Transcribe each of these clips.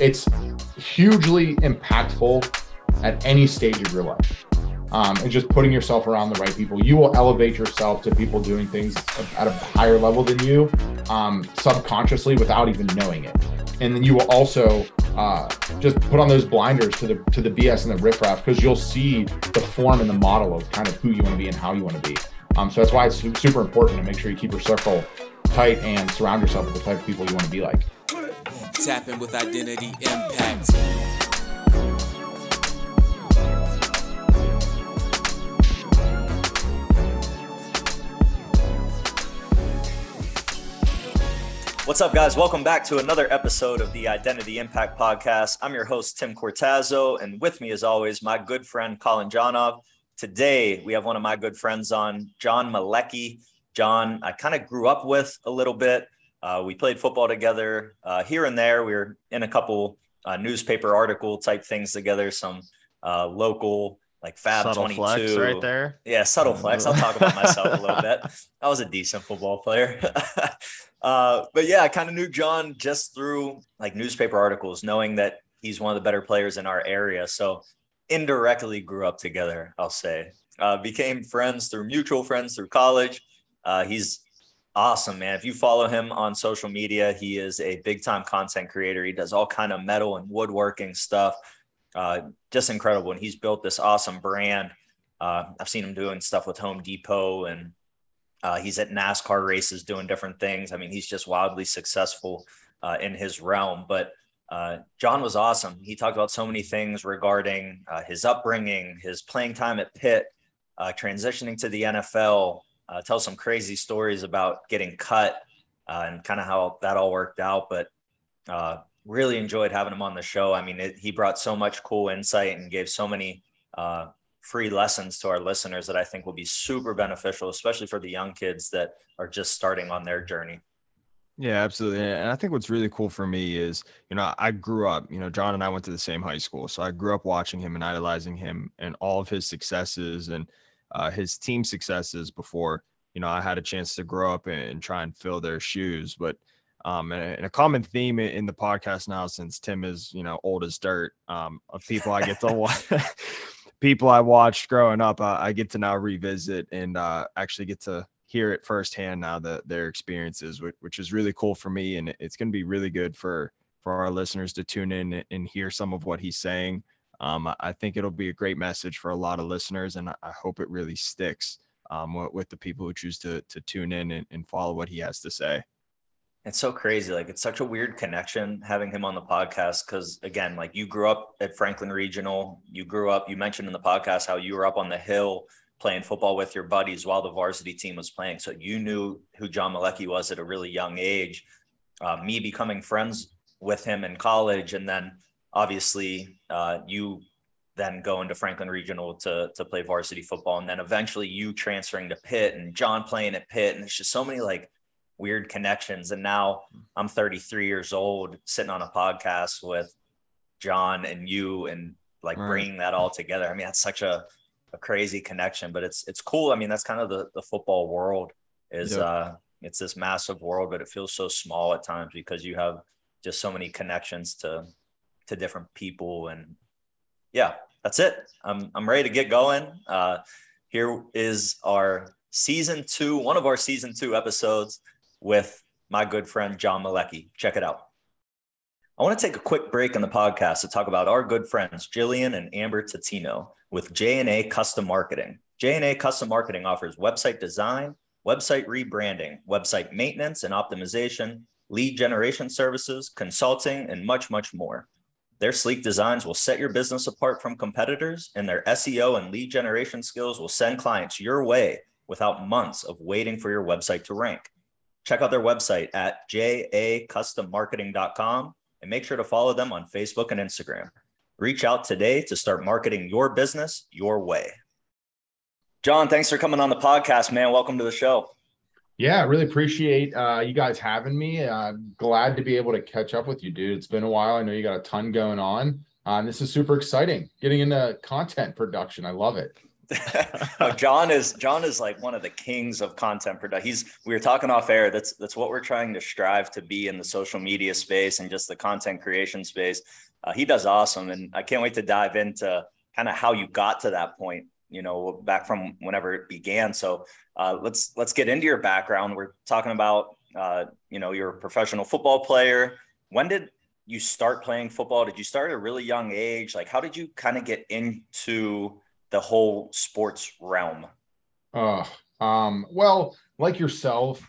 it's hugely impactful at any stage of your life. Um, and just putting yourself around the right people, you will elevate yourself to people doing things at a higher level than you um, subconsciously without even knowing it. And then you will also uh, just put on those blinders to the to the BS and the riffraff because you'll see the form and the model of kind of who you want to be and how you want to be. Um, so that's why it's super important to make sure you keep your circle tight and surround yourself with the type of people you want to be like. Tapping with identity impact. What's up, guys? Welcome back to another episode of the Identity Impact Podcast. I'm your host, Tim Cortazzo, and with me, as always, my good friend, Colin Jonov. Today, we have one of my good friends on, John Malecki. John, I kind of grew up with a little bit. Uh, we played football together uh, here and there. We were in a couple uh, newspaper article type things together, some uh, local like Fab subtle 22 flex right there. Yeah, subtle flex. I'll talk about myself a little bit. I was a decent football player. Uh, but yeah, I kind of knew John just through like newspaper articles, knowing that he's one of the better players in our area. So indirectly grew up together, I'll say. Uh, became friends through mutual friends through college. Uh, he's awesome, man. If you follow him on social media, he is a big time content creator. He does all kind of metal and woodworking stuff. Uh, just incredible. And he's built this awesome brand. Uh, I've seen him doing stuff with Home Depot and uh, he's at NASCAR races doing different things. I mean, he's just wildly successful uh, in his realm. But uh, John was awesome. He talked about so many things regarding uh, his upbringing, his playing time at Pitt, transitioning to the NFL, uh, tell some crazy stories about getting cut uh, and kind of how that all worked out. But uh, really enjoyed having him on the show. I mean, it, he brought so much cool insight and gave so many uh, free lessons to our listeners that I think will be super beneficial, especially for the young kids that are just starting on their journey. Yeah, absolutely. And I think what's really cool for me is, you know, I grew up, you know, John and I went to the same high school. So I grew up watching him and idolizing him and all of his successes and uh, his team successes before, you know, I had a chance to grow up and, and try and fill their shoes. But, um, and, and, a common theme in the podcast now, since Tim is, you know, old as dirt, um, of people I get to watch, people I watched growing up, uh, I get to now revisit and uh, actually get to hear it firsthand now that their experiences, which, which is really cool for me, and it's going to be really good for for our listeners to tune in and hear some of what he's saying. Um, I think it'll be a great message for a lot of listeners, and I hope it really sticks um, with the people who choose to to tune in and, and follow what he has to say. It's so crazy. Like it's such a weird connection having him on the podcast because again, like you grew up at Franklin Regional. You grew up, you mentioned in the podcast how you were up on the hill playing football with your buddies while the varsity team was playing. So you knew who John Malecki was at a really young age. Uh, me becoming friends with him in college, and then obviously uh, you then going to Franklin Regional to to play varsity football, and then eventually you transferring to Pitt and John playing at Pitt, and there's just so many like weird connections. And now I'm 33 years old, sitting on a podcast with John and you, and like bringing that all together. I mean, that's such a, a crazy connection, but it's it's cool. I mean, that's kind of the the football world is yep. uh it's this massive world, but it feels so small at times because you have just so many connections to to different people and yeah, that's it. I'm I'm ready to get going. Uh here is our season two, one of our season two episodes with my good friend John Malecki. Check it out. I want to take a quick break in the podcast to talk about our good friends Jillian and Amber Tatino with J&A Custom Marketing. J&A Custom Marketing offers website design, website rebranding, website maintenance and optimization, lead generation services, consulting, and much, much more. Their sleek designs will set your business apart from competitors, and their SEO and lead generation skills will send clients your way without months of waiting for your website to rank. Check out their website at jacustommarketing.com and make sure to follow them on Facebook and Instagram. Reach out today to start marketing your business your way. John, thanks for coming on the podcast, man. Welcome to the show. Yeah, I really appreciate uh, you guys having me. Uh, glad to be able to catch up with you, dude. It's been a while. I know you got a ton going on. Uh, and this is super exciting getting into content production. I love it. John is John is like one of the kings of content production. He's we were talking off air. That's that's what we're trying to strive to be in the social media space and just the content creation space. Uh, he does awesome, and I can't wait to dive into kind of how you got to that point. You know, back from whenever it began. So uh, let's let's get into your background. We're talking about uh, you know you're a professional football player. When did you start playing football? Did you start at a really young age? Like, how did you kind of get into the whole sports realm? Uh, um, well, like yourself,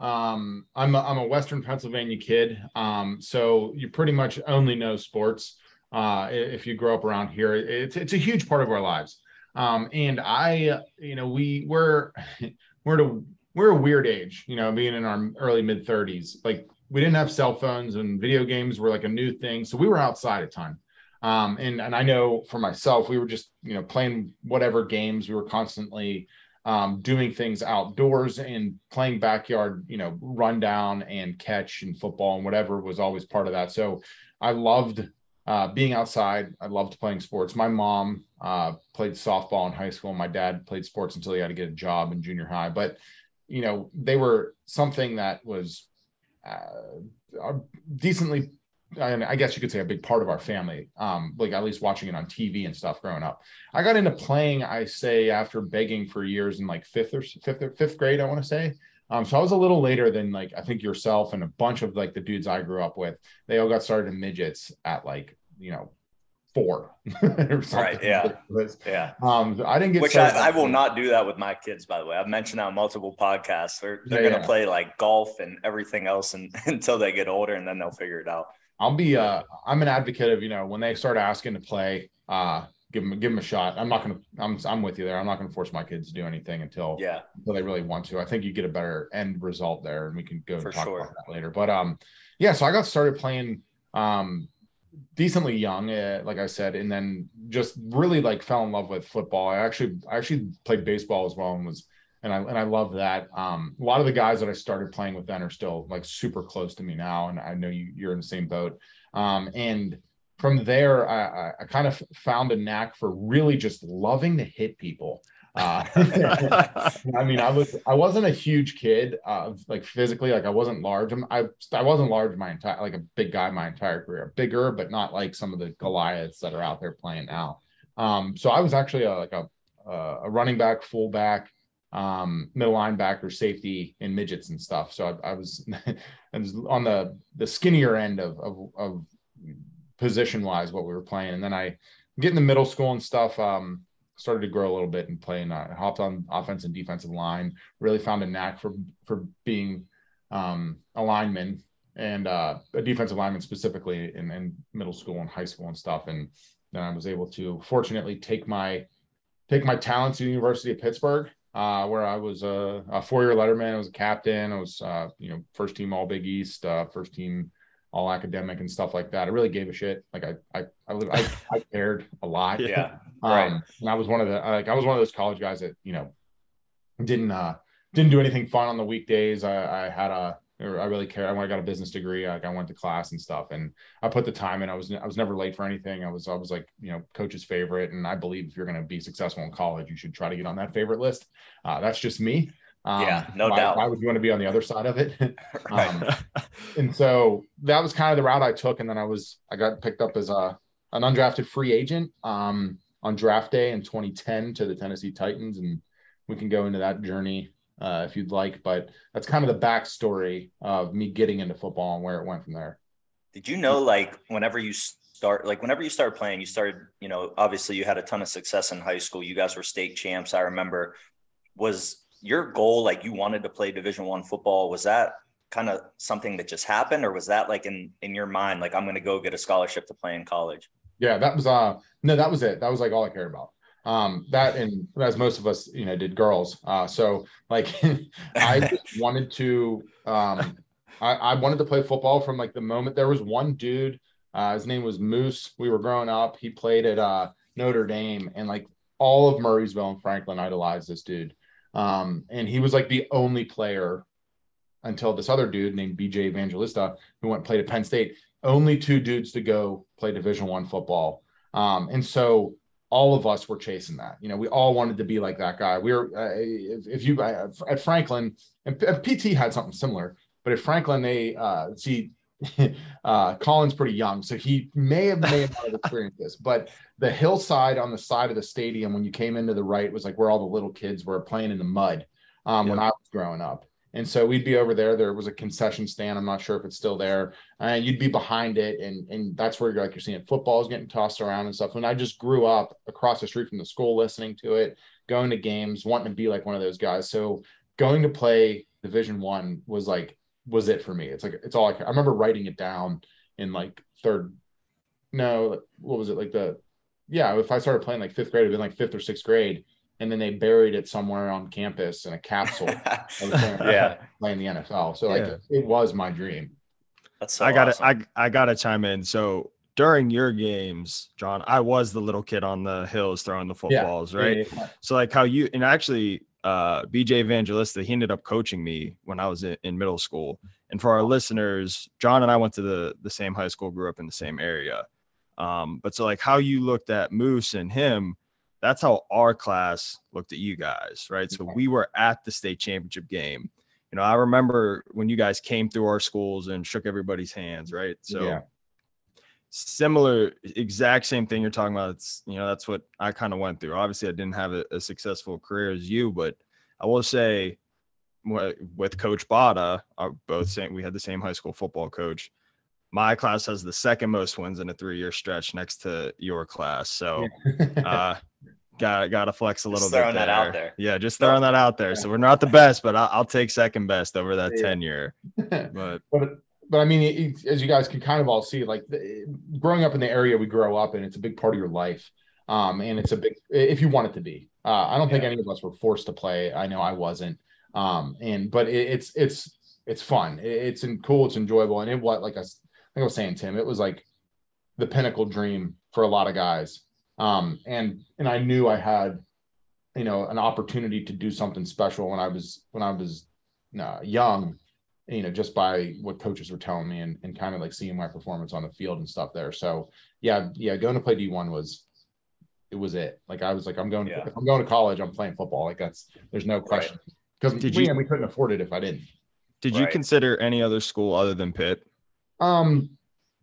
um, I'm a, I'm a Western Pennsylvania kid. Um, so you pretty much only know sports. Uh, if you grow up around here, it's, it's a huge part of our lives. Um, and I, you know, we we're, we're a, we're a weird age, you know, being in our early mid thirties, like we didn't have cell phones and video games were like a new thing. So we were outside a ton. Um, and and I know for myself, we were just you know playing whatever games. We were constantly um, doing things outdoors and playing backyard, you know, rundown and catch and football and whatever was always part of that. So I loved uh, being outside. I loved playing sports. My mom uh, played softball in high school. My dad played sports until he had to get a job in junior high. But you know, they were something that was uh, decently I guess you could say a big part of our family, um, like at least watching it on TV and stuff growing up. I got into playing, I say, after begging for years in like fifth or fifth or fifth grade, I want to say. Um, so I was a little later than like I think yourself and a bunch of like the dudes I grew up with. They all got started in midgets at like you know four right yeah. Yeah. um i didn't get which I, I, will not do that with my kids by the way. I've mentioned that on multiple podcasts. They're, they're yeah, gonna yeah. play like golf and everything else and, until they get older and then they'll figure it out. I'll be uh I'm an advocate of, you know, when they start asking to play, uh give them give them a shot. I'm not going to I'm I'm with you there. I'm not going to force my kids to do anything until yeah, until they really want to. I think you get a better end result there and we can go For talk sure. about that later. But um yeah, so I got started playing um decently young uh, like i said and then just really like fell in love with football i actually i actually played baseball as well and was and I and I love that. Um, a lot of the guys that I started playing with then are still like super close to me now, and I know you you're in the same boat. Um, and from there, I, I kind of found a knack for really just loving to hit people. Uh, I mean, I was I wasn't a huge kid, uh, like physically, like I wasn't large. I'm, I I wasn't large my entire like a big guy my entire career, bigger, but not like some of the Goliaths that are out there playing now. Um, so I was actually a, like a a running back, fullback um, middle linebacker, safety, and midgets and stuff. So I, I was I was on the the skinnier end of of, of position wise what we were playing, and then I get in the middle school and stuff. Um, started to grow a little bit and playing. I hopped on offense and defensive line. Really found a knack for for being um, a lineman and uh, a defensive lineman specifically in, in middle school and high school and stuff. And then I was able to fortunately take my take my talents to the University of Pittsburgh uh, where I was a, a four-year letterman. I was a captain. I was, uh, you know, first team All Big East, uh, first team All Academic, and stuff like that. I really gave a shit. Like I, I, I, I, I cared a lot. Yeah, um, right. And I was one of the like I was one of those college guys that you know didn't uh didn't do anything fun on the weekdays. I, I had a I really care. I got a business degree. Like I went to class and stuff, and I put the time in. I was I was never late for anything. I was I was like you know coach's favorite, and I believe if you're going to be successful in college, you should try to get on that favorite list. Uh, that's just me. Um, yeah, no why, doubt. Why would you want to be on the other side of it? um, and so that was kind of the route I took, and then I was I got picked up as a an undrafted free agent um, on draft day in 2010 to the Tennessee Titans, and we can go into that journey uh, if you'd like. But that's kind of the backstory of me getting into football and where it went from there. Did you know, like, whenever you start, like, whenever you started playing, you started, you know, obviously you had a ton of success in high school. You guys were state champs. I remember. Was your goal like you wanted to play Division One football? Was that kind of something that just happened, or was that like in in your mind, like I'm going to go get a scholarship to play in college? Yeah, that was uh no, that was it. That was like all I cared about um that and as most of us you know did girls uh so like i wanted to um I, I wanted to play football from like the moment there was one dude uh his name was moose we were growing up he played at uh notre dame and like all of murrysville and franklin idolized this dude um and he was like the only player until this other dude named bj evangelista who went played at penn state only two dudes to go play division one football um and so all of us were chasing that. You know, we all wanted to be like that guy. We were, uh, if, if, you uh, at Franklin, and PT had something similar, but at Franklin, they uh, see uh, Colin's pretty young, so he may have may have experienced this. But the hillside on the side of the stadium, when you came into the right, was like where all the little kids were playing in the mud um, yeah. when I was growing up. And so we'd be over there. There was a concession stand. I'm not sure if it's still there. And uh, you'd be behind it, and and that's where you're like you're seeing footballs getting tossed around and stuff. And I just grew up across the street from the school, listening to it, going to games, wanting to be like one of those guys. So going to play Division One was like was it for me. It's like it's all I, I remember writing it down in like third. No, what was it like the? Yeah, if I started playing like fifth grade, it'd been like fifth or sixth grade and then they buried it somewhere on campus in a capsule. yeah, playing the NFL. So like yeah. it was my dream. That's so I got to awesome. I I got to chime in. So during your games, John, I was the little kid on the hills throwing the footballs, yeah. right? Yeah, so like how you and actually uh BJ Evangelista, he ended up coaching me when I was in, in middle school. And for our listeners, John and I went to the the same high school, grew up in the same area. Um, but so like how you looked at Moose and him, that's how our class looked at you guys, right? So we were at the state championship game. You know, I remember when you guys came through our schools and shook everybody's hands, right? So yeah. Similar, exact same thing you're talking about. It's, you know, that's what I kind of went through. Obviously, I didn't have a, a, successful career as you, but I will say with Coach Bada, uh, both saying we had the same high school football coach my class has the second most wins in a three year stretch next to your class. So uh got got to flex a little just bit. Throwing there. that out there. Yeah, just throwing that out there. So we're not the best, but I'll, I'll take second best over that yeah. but but I mean, it, as you guys can kind of all see, like the, growing up in the area we grow up in, it's a big part of your life. Um, and it's a big if you want it to be. Uh, I don't think any of us were forced to play. I know I wasn't. Um, and but it, it's it's it's fun. It, it's cool. It's enjoyable. And it what like I I was saying, Tim, it was like the pinnacle dream for a lot of guys. Um, and and I knew I had, you know, an opportunity to do something special when I was when I was uh, young, you know, just by what coaches were telling me and, and kind of like seeing my performance on the field and stuff there. So yeah, yeah, going to play D1 was it was it. Like I was like, I'm going to, if I'm going to college, I'm playing football. Like that's there's no question. Because right. we, we couldn't afford it if I didn't. Did right. you consider any other school other than Pitt? Um,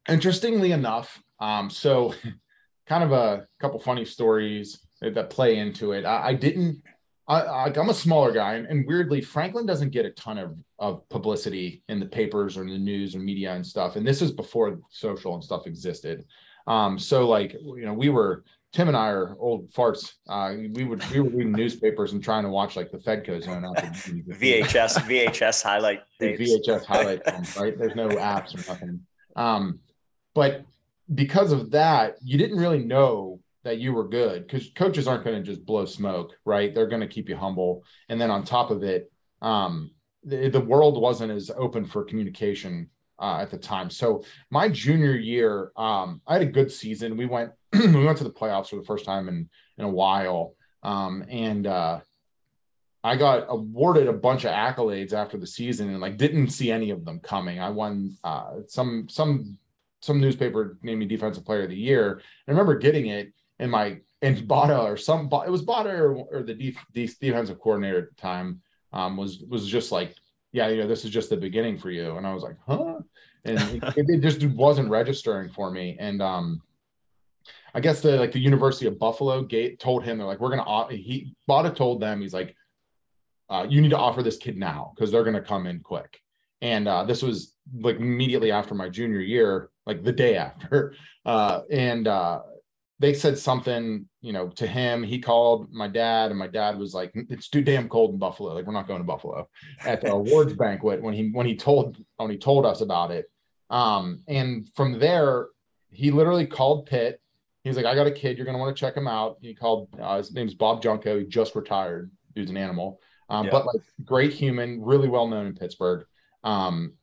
interestingly enough, um, so kind of a couple funny stories that play into it. I, I didn't. I, am a smaller guy, and, weirdly, Franklin doesn't get a ton of, of publicity in the papers or in the news or media and stuff. And this is before social and stuff existed. Um, so like you know, we were Tim and I are old farts. Uh, we would we were reading newspapers and trying to watch like the Fedco zone out VHS VHS highlight VHS highlight films, right? There's no apps or nothing. Um, but because of that, you didn't really know that you were good because coaches aren't going to just blow smoke, right? They're going to keep you humble. And then on top of it, um, the, the world wasn't as open for communication uh, at the time. So my junior year, um, I had a good season. We went we went to the playoffs for the first time in in a while, um, and uh, I got awarded a bunch of accolades after the season, and like didn't see any of them coming. I won uh, some some some newspaper named me defensive player of the year. I remember getting it in my and Bada or some it was Bada or, or the def, defensive coordinator at the time um, was was just like, yeah, you know, this is just the beginning for you. And I was like, huh? And it, it, just wasn't registering for me. And um, I guess the like the University of Buffalo gate told him they're like, we're gonna he Bada told them he's like, uh, you need to offer this kid now because they're gonna come in quick. And uh, this was like immediately after my junior year, like the day after. Uh, and uh, they said something, you know, to him. He called my dad, and my dad was like, "It's too damn cold in Buffalo. Like we're not going to Buffalo." At the awards banquet, when he when he told when he told us about it, um, and from there, he literally called Pitt. He's like, "I got a kid. You're gonna want to check him out." He called. Uh, his name's Bob Junko. He just retired. Dude's an animal, um, yeah. but like great human, really well known in Pittsburgh. Um,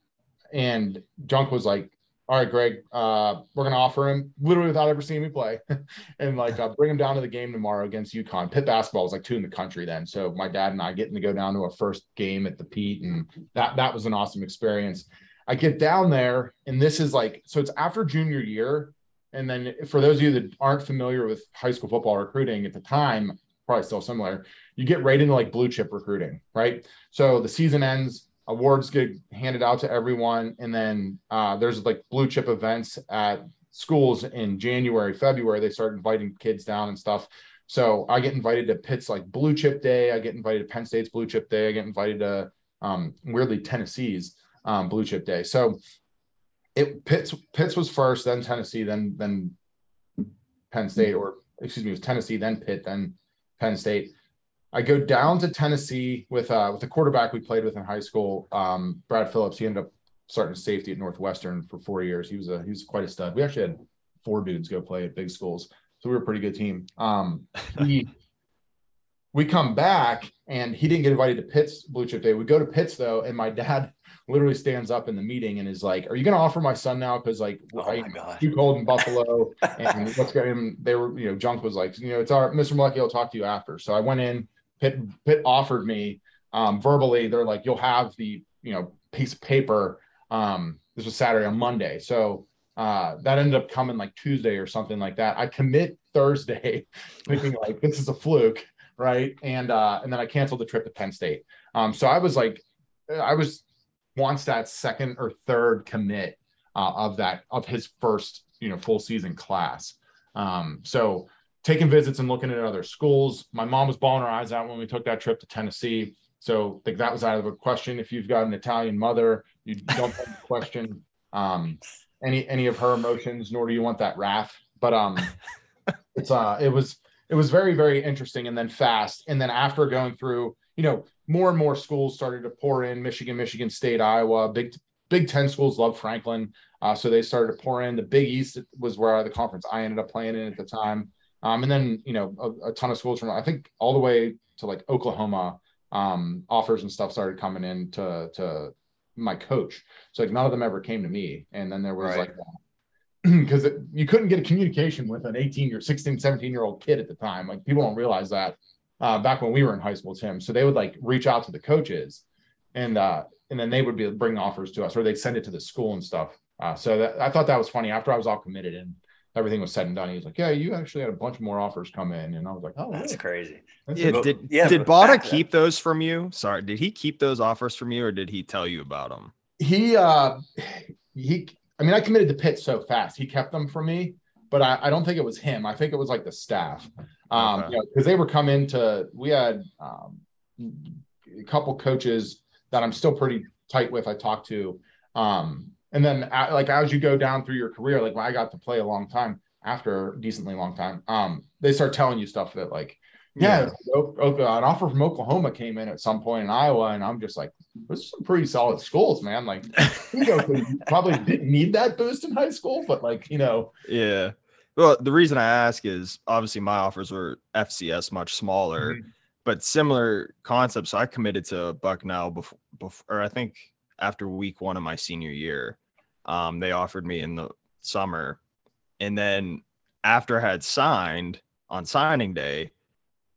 and Junk was like, all right, Greg, uh, we're going to offer him literally without ever seeing me play and like uh, bring him down to the game tomorrow against UConn. Pitt basketball was like two in the country then. So my dad and I getting to go down to a first game at the Pete and that, that was an awesome experience. I get down there and this is like, so it's after junior year And then for those of you that aren't familiar with high school football recruiting at the time, probably still similar, you get right into like blue chip recruiting, right? So the season ends, awards get handed out to everyone, and then uh, there's like blue chip events at schools in January, February. They start inviting kids down and stuff. So I get invited to Pitt's like blue chip day. I get invited to Penn State's blue chip day. I get invited to um, weirdly Tennessee's um, blue chip day. So it Pitts Pitts was first, then Tennessee, then then Penn State, or excuse me, it was Tennessee, then Pitt, then Penn State. I go down to Tennessee with uh with the quarterback we played with in high school, um, Brad Phillips. He ended up starting safety at Northwestern for four years. He was a he was quite a stud. We actually had four dudes go play at big schools, so we were a pretty good team. Um, he we come back and he didn't get invited to Pitt's blue chip day. We go to Pitt's though, and my dad literally stands up in the meeting and is like, "Are you going to offer my son now? Because like, Oh I, too cold in Buffalo, and what's going? They were, you know, Junk was like, you know, it's our Mr. Mucky. I'll talk to you after. So I went in. Pitt Pitt offered me um, verbally. They're like, you'll have the you know piece of paper. Um, this was Saturday on Monday, so uh, that ended up coming like Tuesday or something like that. I commit Thursday, thinking like this is a fluke, right? And uh, and then I canceled the trip to Penn State. Um, so I was like, I was once that second or third commit uh, of that of his first you know full season class. Um, so taking visits and looking at other schools. My mom was bawling her eyes out when we took that trip to Tennessee. So I think that was out of the question. If you've got an Italian mother, you don't have to question um, any any of her emotions, nor do you want that wrath. But um, it's uh, it was it was very very interesting and then fast. And then after going through, you know, more and more schools started to pour in. Michigan, Michigan State, Iowa, Big Big Ten schools love Franklin, uh, so they started to pour in. The Big East was where the conference I ended up playing in at the time. Um, and then you know a, a, ton of schools from I think all the way to like Oklahoma um, offers and stuff started coming in to to my coach. So like none of them ever came to me. And then there was Right. like because you couldn't get a communication with an 18 year 16 17 year old kid at the time like people don't realize that uh, back when we were in high school tim so they would like reach out to the coaches and uh and then they would be bring offers to us or they'd send it to the school and stuff uh, so that, i thought that was funny after i was all committed and everything was said and done he was like yeah you actually had a bunch more offers come in and i was like oh That's really? crazy. That's Yeah, did yeah, did Bada back then- keep those from you? Sorry, did he keep those offers from you, or did he tell you about them? he uh he i mean i committed to pitt so fast he kept them from me but i, I don't think it was him i think it was like the staff um Okay. because they were coming to we had um a couple coaches that i'm still pretty tight with i talked to um and then uh, like as you go down through your career like when i got to play a long time after a decently long time um they start telling you stuff that like yeah, O- an offer from Oklahoma came in at some point in Iowa, and I'm just like, those are some pretty solid schools, man. Like, you know, probably didn't need that boost in high school, but like, you know, Yeah. Well, the reason I ask is obviously my offers were FCS much smaller, Mm-hmm. but similar concepts. So I committed to Bucknell before, before, or I think after week one of my senior year, um, they offered me in the summer, and then after I had signed on signing day,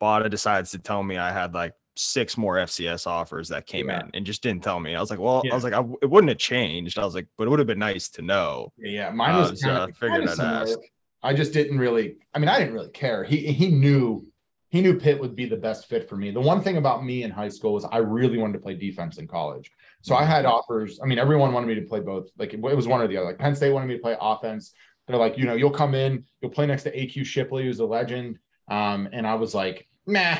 Bada decides to tell me I had like six more FCS offers that came Yeah. in and just didn't tell me. I was like, well, Yeah. I was like, I it wouldn't have changed. I was like, but it would have been nice to know. yeah, mine I was, uh, of, figured kind of I'd ask. I just didn't really. I mean, I didn't really care. He he knew he knew Pitt would be the best fit for me. The one thing about me in high school was I really wanted to play defense in college. So I had offers. I mean, everyone wanted me to play both. Like it was one or the other. Like Penn State wanted me to play offense. They're like, you know, you'll come in, you'll play next to AQ Shipley, who's a legend. Um, and I was like, nah,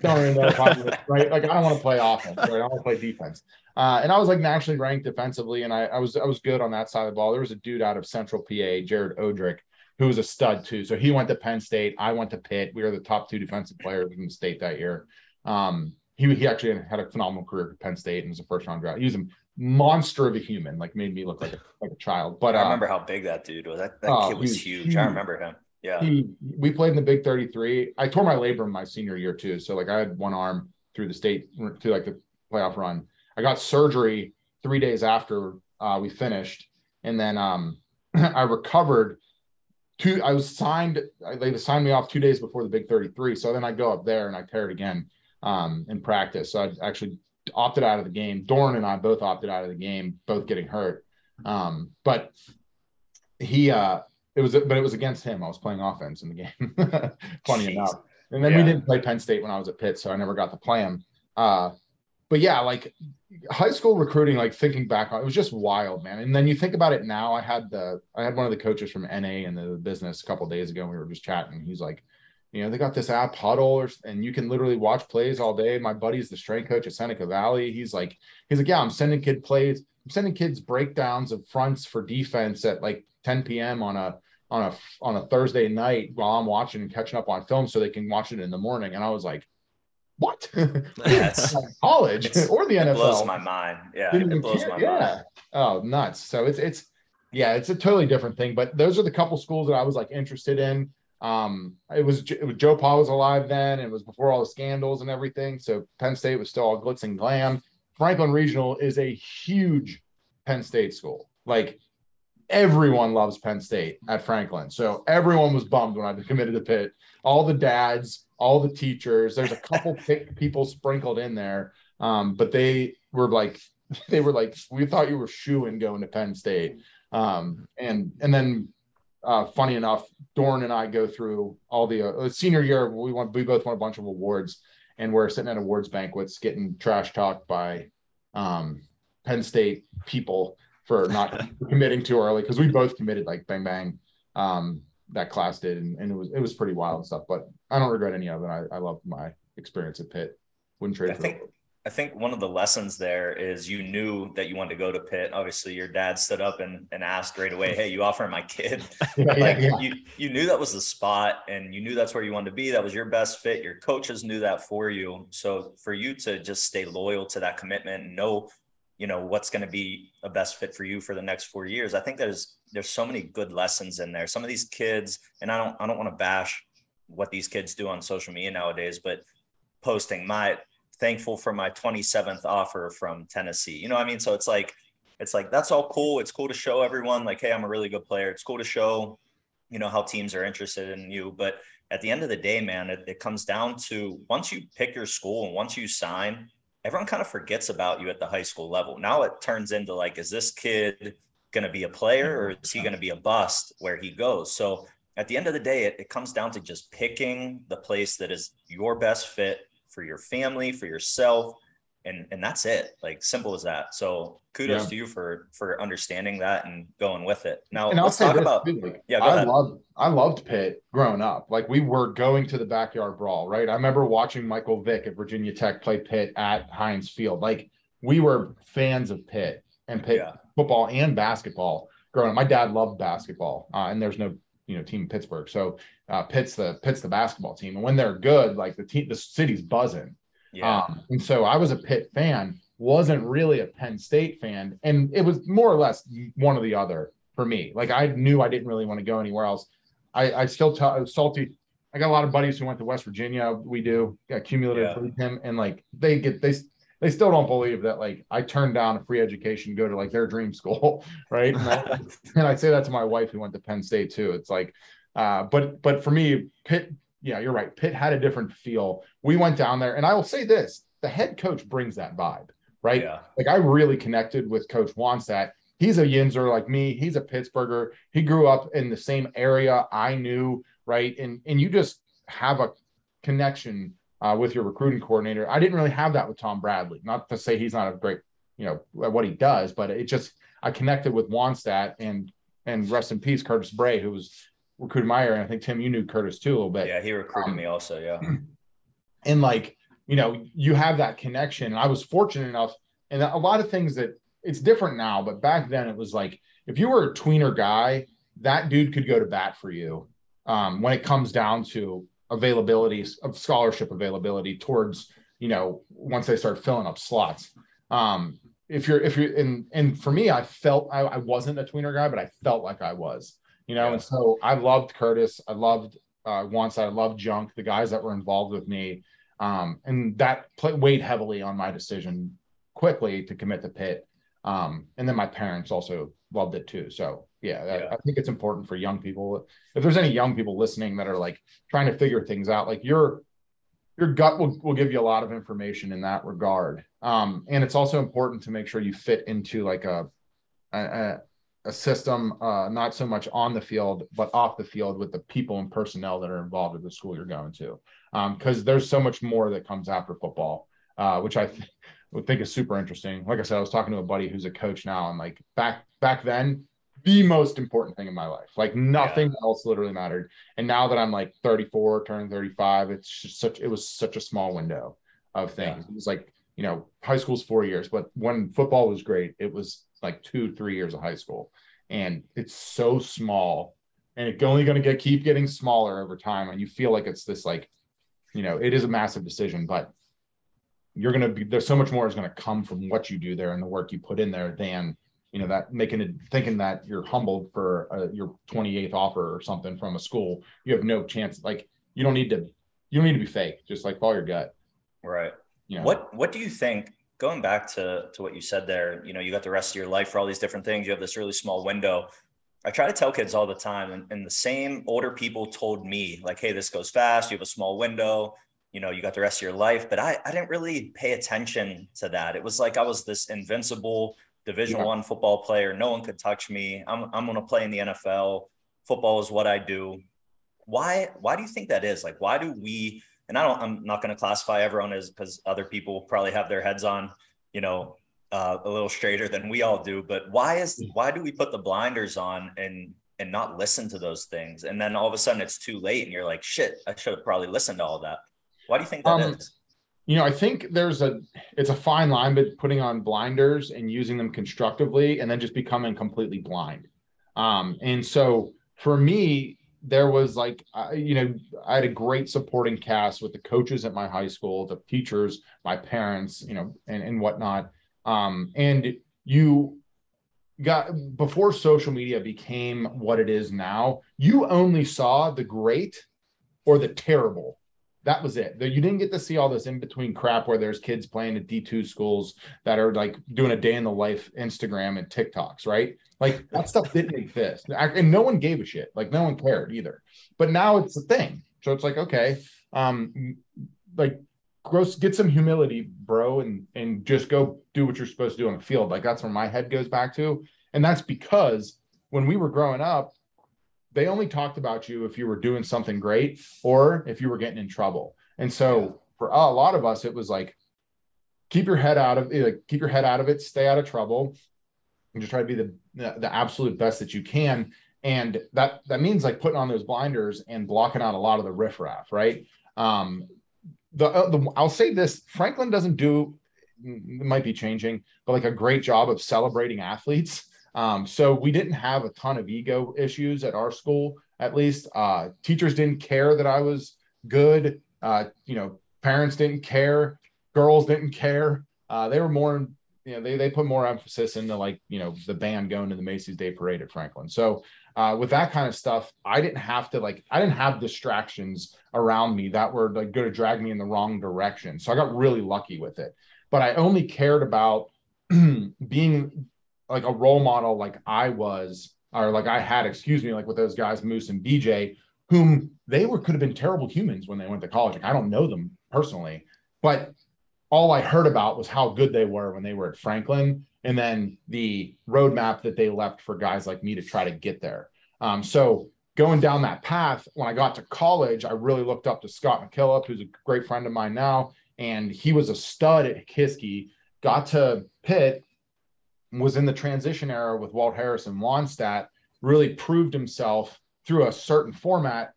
don't really know right. Like I don't want to play offense, right? I want to play defense. Uh, and I was like nationally ranked defensively, and I, I was I was good on that side of the ball. There was a dude out of Central PA, Jared Odrick, who was a stud too. So he went to Penn State. I went to Pitt. We were the top two defensive players in the state that year. Um, he he actually had a phenomenal career at Penn State and was a first round draft. He was a monster of a human, like made me look like a like a child. But I uh, remember how big that dude was. That, that Oh, kid was was huge. I remember him. Yeah. he we played in the Big 33. I tore my labrum my senior year too. So like I had one arm through the state through like the playoff run. I got surgery three days after uh, we finished, and then um, I recovered. Two, I was signed. They signed me off two days before the Big 33. So then I go up there and I tear it again um, in practice. So I actually opted out of the game. Dorn and I both opted out of the game, both getting hurt. Um, but he uh it was, but it was against him. I was playing offense in the game. Funny Jeez. enough. And then we didn't play Penn State when I was at Pitt, so I never got to play him. Uh, but yeah, like high school recruiting, like thinking back on it was just wild, man. And then you think about it now. I had the I had one of the coaches from NA in the business a couple days ago. And we were just chatting. He's like, you know, they got this app Hudl, or, and you can literally watch plays all day. My buddy's the strength coach at Seneca Valley. He's like, he's like, yeah, I'm sending kid plays. I'm sending kids breakdowns of fronts for defense at like 10 p.m. on a on a on a Thursday night while I'm watching and catching up on film so they can watch it in the morning. And I was like, what? That's- college or the It NFL? blows my mind. Yeah, Didn't it blows care. my yeah. mind. Oh, nuts. So it's it's yeah, it's a totally different thing. But those are the couple schools that I was like interested in. Um, it was it was JoePa was alive then. And it was before all the scandals and everything. So Penn State was still all glitz and glam. Franklin Regional is a huge Penn State school. Like everyone loves Penn State at Franklin. So everyone was bummed when I committed to Pitt. All the dads, all the teachers. There's a couple people sprinkled in there, um, but they were like, they were like, we thought you were shooing going to Penn State. Um, and and then, uh, funny enough, Dorn and I go through all the uh, senior year. We won. We both won a bunch of awards, and we're sitting at awards banquets getting trash talked by um, Penn State people for not committing too early because we both committed like bang bang. Um, that class did, and, and it was it was pretty wild and stuff. But I don't regret any of it. I, I loved my experience at Pitt. Wouldn't trade I for think it. I think one of the lessons there is you knew that you wanted to go to Pitt. Obviously, your dad stood up and, and asked right away, "Hey, you offering my kid?" Yeah, like yeah. you you knew that was the spot, and you knew that's where you wanted to be. That was your best fit. Your coaches knew that for you. So for you to just stay loyal to that commitment and know, you know, what's going to be a best fit for you for the next four years, I think there's there's so many good lessons in there. Some of these kids, and I don't I don't want to bash what these kids do on social media nowadays, but posting my thankful for my 27th offer from Tennessee. You know what I mean? So it's like, it's like, that's all cool. It's cool to show everyone like, Hey, I'm a really good player. It's cool to show, you know, how teams are interested in you. But at the end of the day, man, it, it comes down to once you pick your school and once you sign, everyone kind of forgets about you at the high school level. Now it turns into like, is this kid going to be a player or is he going to be a bust where he goes? So at the end of the day, it, it comes down to just picking the place that is your best fit for your family, for yourself, and and that's it. Like simple as that. So kudos Yeah. to you for for understanding that and going with it. Now and I'll let's talk about too, like, yeah, I ahead. loved I loved Pitt growing up. Like we were going to the backyard brawl, right? I remember watching Michael Vick at Virginia Tech play Pitt at Heinz Field. Like we were fans of Pitt and Pitt Yeah. football and basketball growing up. My dad loved basketball, uh, and there's no you know team Pittsburgh, so uh, Pitt's the Pitt's the basketball team, and when they're good, like the team, the city's buzzing. yeah. Um, and so I was a Pitt fan, wasn't really a Penn State fan, and it was more or less one or the other for me. Like I knew I didn't really want to go anywhere else. I, I still tell was salty. I got a lot of buddies who went to West Virginia. We do got cumulative Yeah. with him, and like they get they they still don't believe that like I turned down a free education to go to like their dream school, right? And I, and I say that to my wife who went to Penn State too. It's like, uh, but but for me, Pitt, yeah, you're right. Pitt had a different feel. We went down there, and I will say this: the head coach brings that vibe, right? yeah. Like I really connected with Coach Wannstedt. He's a Yinzer like me. He's a Pittsburgher. He grew up in the same area I knew, right? And and you just have a connection uh, with your recruiting coordinator. I didn't really have that with Tom Bradley. Not to say he's not a great, you know, what he does, but it just I connected with Wannstedt and and rest in peace Curtis Bray, who was recruiting my area. And I think Tim, you knew Curtis too a little bit Yeah, he recruited um, me also. Yeah. and like you know you have that connection and i was fortunate enough and a lot of things that it's different now but back then it was like if you were a tweener guy that dude could go to bat for you um, when it comes down to availability of scholarship availability towards you know once they start filling up slots um, if you're if you're and and for me i felt I, I wasn't a tweener guy but i felt like i was you know Yeah. and so i loved curtis i loved uh once i loved junk the guys that were involved with me um, and that play, weighed heavily on my decision quickly to commit to Pitt. Um, and then my parents also loved it too. So yeah, I- Yeah. I, think it's important for young people. If there's any young people listening that are like trying to figure things out, like your your gut will, will give you a lot of information in that regard. Um, and it's also important to make sure you fit into like a, a, a system, uh, not so much on the field, but off the field with the people and personnel that are involved at the school you're going to. Because um, there's so much more that comes after football, uh, which I th- would think is super interesting. Like I said, I was talking to a buddy who's a coach now, and like back back then, the most important thing in my life. Like nothing yeah. else literally mattered. And now that I'm like 34, turning 35, it's just such it was such a small window of things. Yeah. It was like, you know, high school's four years, but when football was great, it was like two, three years of high school. And it's so small and it's only going to get keep getting smaller over time. And you feel like it's this like, you know, it is a massive decision, but you're going to be there's so much more is going to come from what you do there and the work you put in there than you know that making it thinking that you're humbled for uh, your 28th offer or something from a school you have no chance like you don't need to you don't need to be fake just like follow your gut. Right. You know? what what do you think going back to to what you said there you know you got the rest of your life for all these different things you have this really small window. I try to tell kids all the time and, and the same older people told me like hey this goes fast you have a small window you know you got the rest of your life but i i didn't really pay attention to that. It was like i was this invincible division yeah. one football player. No one could touch me. I'm, I'm going to play in the nfl football is what i do. Why why do you think that is? Like why do we and i don't i'm not going to classify everyone as because other people probably have their heads on you know uh, a little straighter than we all do but why is why do we put the blinders on and and not listen to those things? And then all of a sudden it's too late and you're like shit i should have probably listened to all that. Why do you think that um, is? You know, I think there's a it's a fine line but putting on blinders and using them constructively and then just becoming completely blind. Um, and so for me, there was like uh, you know i had a great supporting cast with the coaches at my high school the teachers my parents you know and, and whatnot um, and you got before social media became what it is now you only saw the great or the terrible that was it. You didn't get to see all this in between crap where there's kids playing at D2 schools that are like doing a day in the life Instagram and TikToks, right? Like that stuff didn't exist. And no one gave a shit. Like no one cared either. But now it's a thing. So it's like, okay, um, like gross get some humility, bro, and and just go do what you're supposed to do on the field. Like that's where my head goes back to. And that's because when we were growing up, they only talked about you if you were doing something great or if you were getting in trouble. And so yeah. for a lot of us, it was like, keep your head out of like, keep your head out of it, stay out of trouble, and just try to be the, the absolute best that you can. And that that means like putting on those blinders and blocking out a lot of the riffraff, right? Um, the, uh, the I'll say this: Franklin doesn't do it might be changing, but like a great job of celebrating athletes. Um, so we didn't have a ton of ego issues at our school, at least. Uh, teachers didn't care that I was good. Uh, you know, parents didn't care. Girls didn't care. Uh, they were more, you know, they, they put more emphasis into like, you know, the band going to the Macy's Day Parade at Franklin. So uh, with that kind of stuff, I didn't have to like, I didn't have distractions around me that were like going to drag me in the wrong direction. So I got really lucky with it. But I only cared about being like a role model like I was, or like I had, excuse me, like with those guys, Moose and BJ, whom they were could have been terrible humans when they went to college. Like I don't know them personally, but all I heard about was how good they were when they were at Franklin, and then the roadmap that they left for guys like me to try to get there. Um, so going down that path, when I got to college, I really looked up to Scott McKillop, who's a great friend of mine now, and he was a stud at Kiski. Got to Pitt was in the transition era with Walt Harris and Wannstedt, really proved himself through a certain format.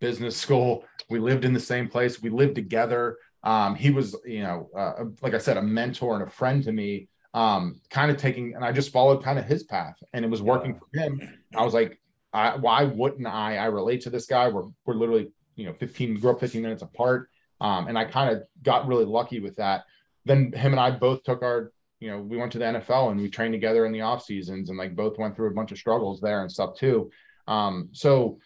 Business school, we lived in the same place, we lived together. Um, he was, you know, uh, like I said, a mentor and a friend to me. Um, kind of taking, and I just followed kind of his path, and it was working for him. I was like, I, why wouldn't I? I relate to this guy. We're we're literally, you know, 15 grew up 15 minutes apart, um, and I kind of got really lucky with that. Then him and I both took our you know, we went to the NFL and we trained together in the off seasons and like both went through a bunch of struggles there and stuff too. Um, so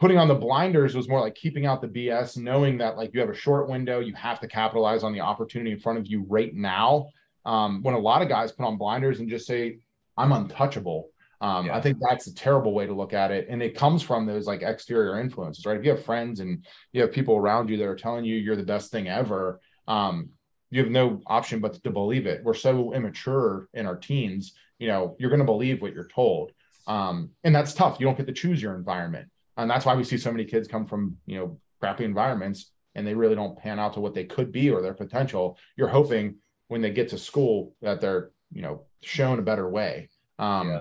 putting on the blinders was more like keeping out the BS, knowing that like you have a short window, you have to capitalize on the opportunity in front of you right now. Um, when a lot of guys put on blinders and just say, I'm untouchable. Um, yeah. I think that's a terrible way to look at it. And it comes from those like exterior influences, right? If you have friends and you have people around you that are telling you you're the best thing ever, um, you have no option but to believe it. We're so immature in our teens, you know, you're going to believe what you're told. Um, and that's tough. You don't get to choose your environment. And that's why we see so many kids come from, you know, crappy environments and they really don't pan out to what they could be or their potential. You're hoping when they get to school that they're, you know, shown a better way. Um, yeah.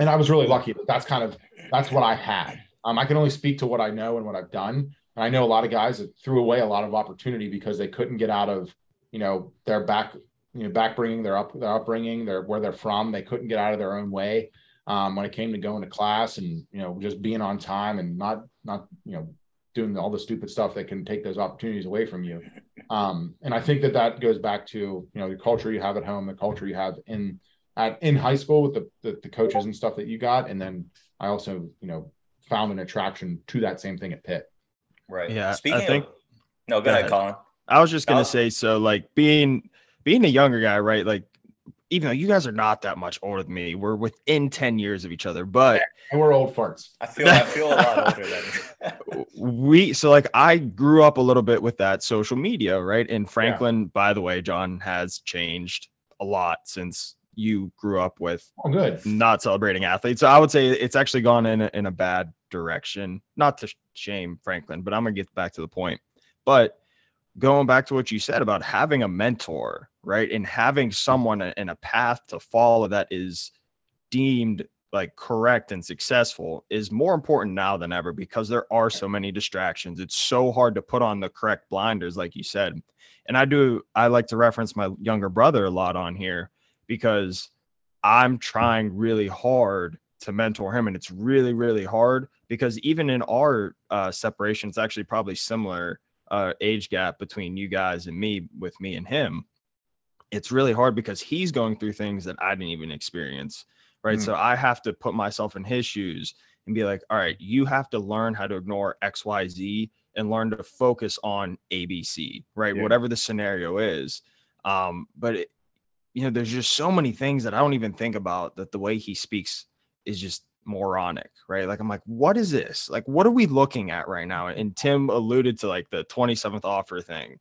And I was really lucky that that's kind of that's what I had. Um, I can only speak to what I know and what I've done. And I know a lot of guys that threw away a lot of opportunity because they couldn't get out of, you know, their back, you know, back bringing their up their upbringing, their where they're from. They couldn't get out of their own way um, when it came to going to class and you know just being on time and not not you know doing all the stupid stuff that can take those opportunities away from you. Um, and I think that that goes back to you know the culture you have at home, the culture you have in at in high school with the, the, the coaches and stuff that you got, and then I also you know found an attraction to that same thing at Pitt. Right. Yeah. Speaking I think, of, no, go, ahead, Colin. I was just gonna say so like being being a younger guy, right? Like even though you guys are not that much older than me, we're within 10 years of each other, but and we're old farts. I feel I feel a lot older than we so like I grew up a little bit with that social media, right? And Franklin, yeah. by the way, John has changed a lot since you grew up with oh, good not celebrating athletes. So I would say it's actually gone in a, in a bad direction. Not to shame Franklin, but I'm gonna get back to the point. But going back to what you said about having a mentor, right? And having someone in a path to follow that is deemed like correct and successful is more important now than ever because there are so many distractions. It's so hard to put on the correct blinders, like you said. And I do, I like to reference my younger brother a lot on here because I'm trying really hard to mentor him. And it's really, really hard because even in our uh, separation, it's actually probably similar uh, age gap between you guys and me with me and him it's really hard because he's going through things that i didn't even experience right mm. so i have to put myself in his shoes and be like all right you have to learn how to ignore xyz and learn to focus on abc right yeah. whatever the scenario is um but it, you know there's just so many things that i don't even think about that the way he speaks is just moronic, right? Like I'm like, what is this? Like, what are we looking at right now? And Tim alluded to like the 27th offer thing.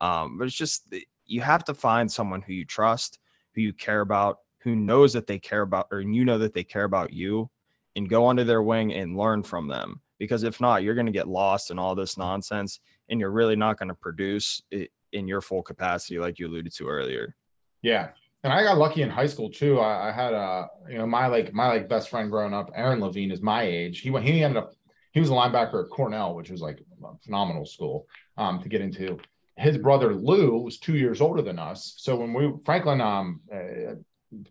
Um, but it's just you have to find someone who you trust, who you care about, who knows that they care about, or you know that they care about you, and go under their wing and learn from them. Because if not, you're going to get lost in all this nonsense, and you're really not going to produce it in your full capacity, like you alluded to earlier. Yeah, and I got lucky in high school too. I, I, had a, you know, my like my like best friend growing up, Aaron Levine, is my age. He went, he ended up, he was a linebacker at Cornell, which was like a phenomenal school um, to get into. His brother Lou was two years older than us. So when we Franklin, um, uh,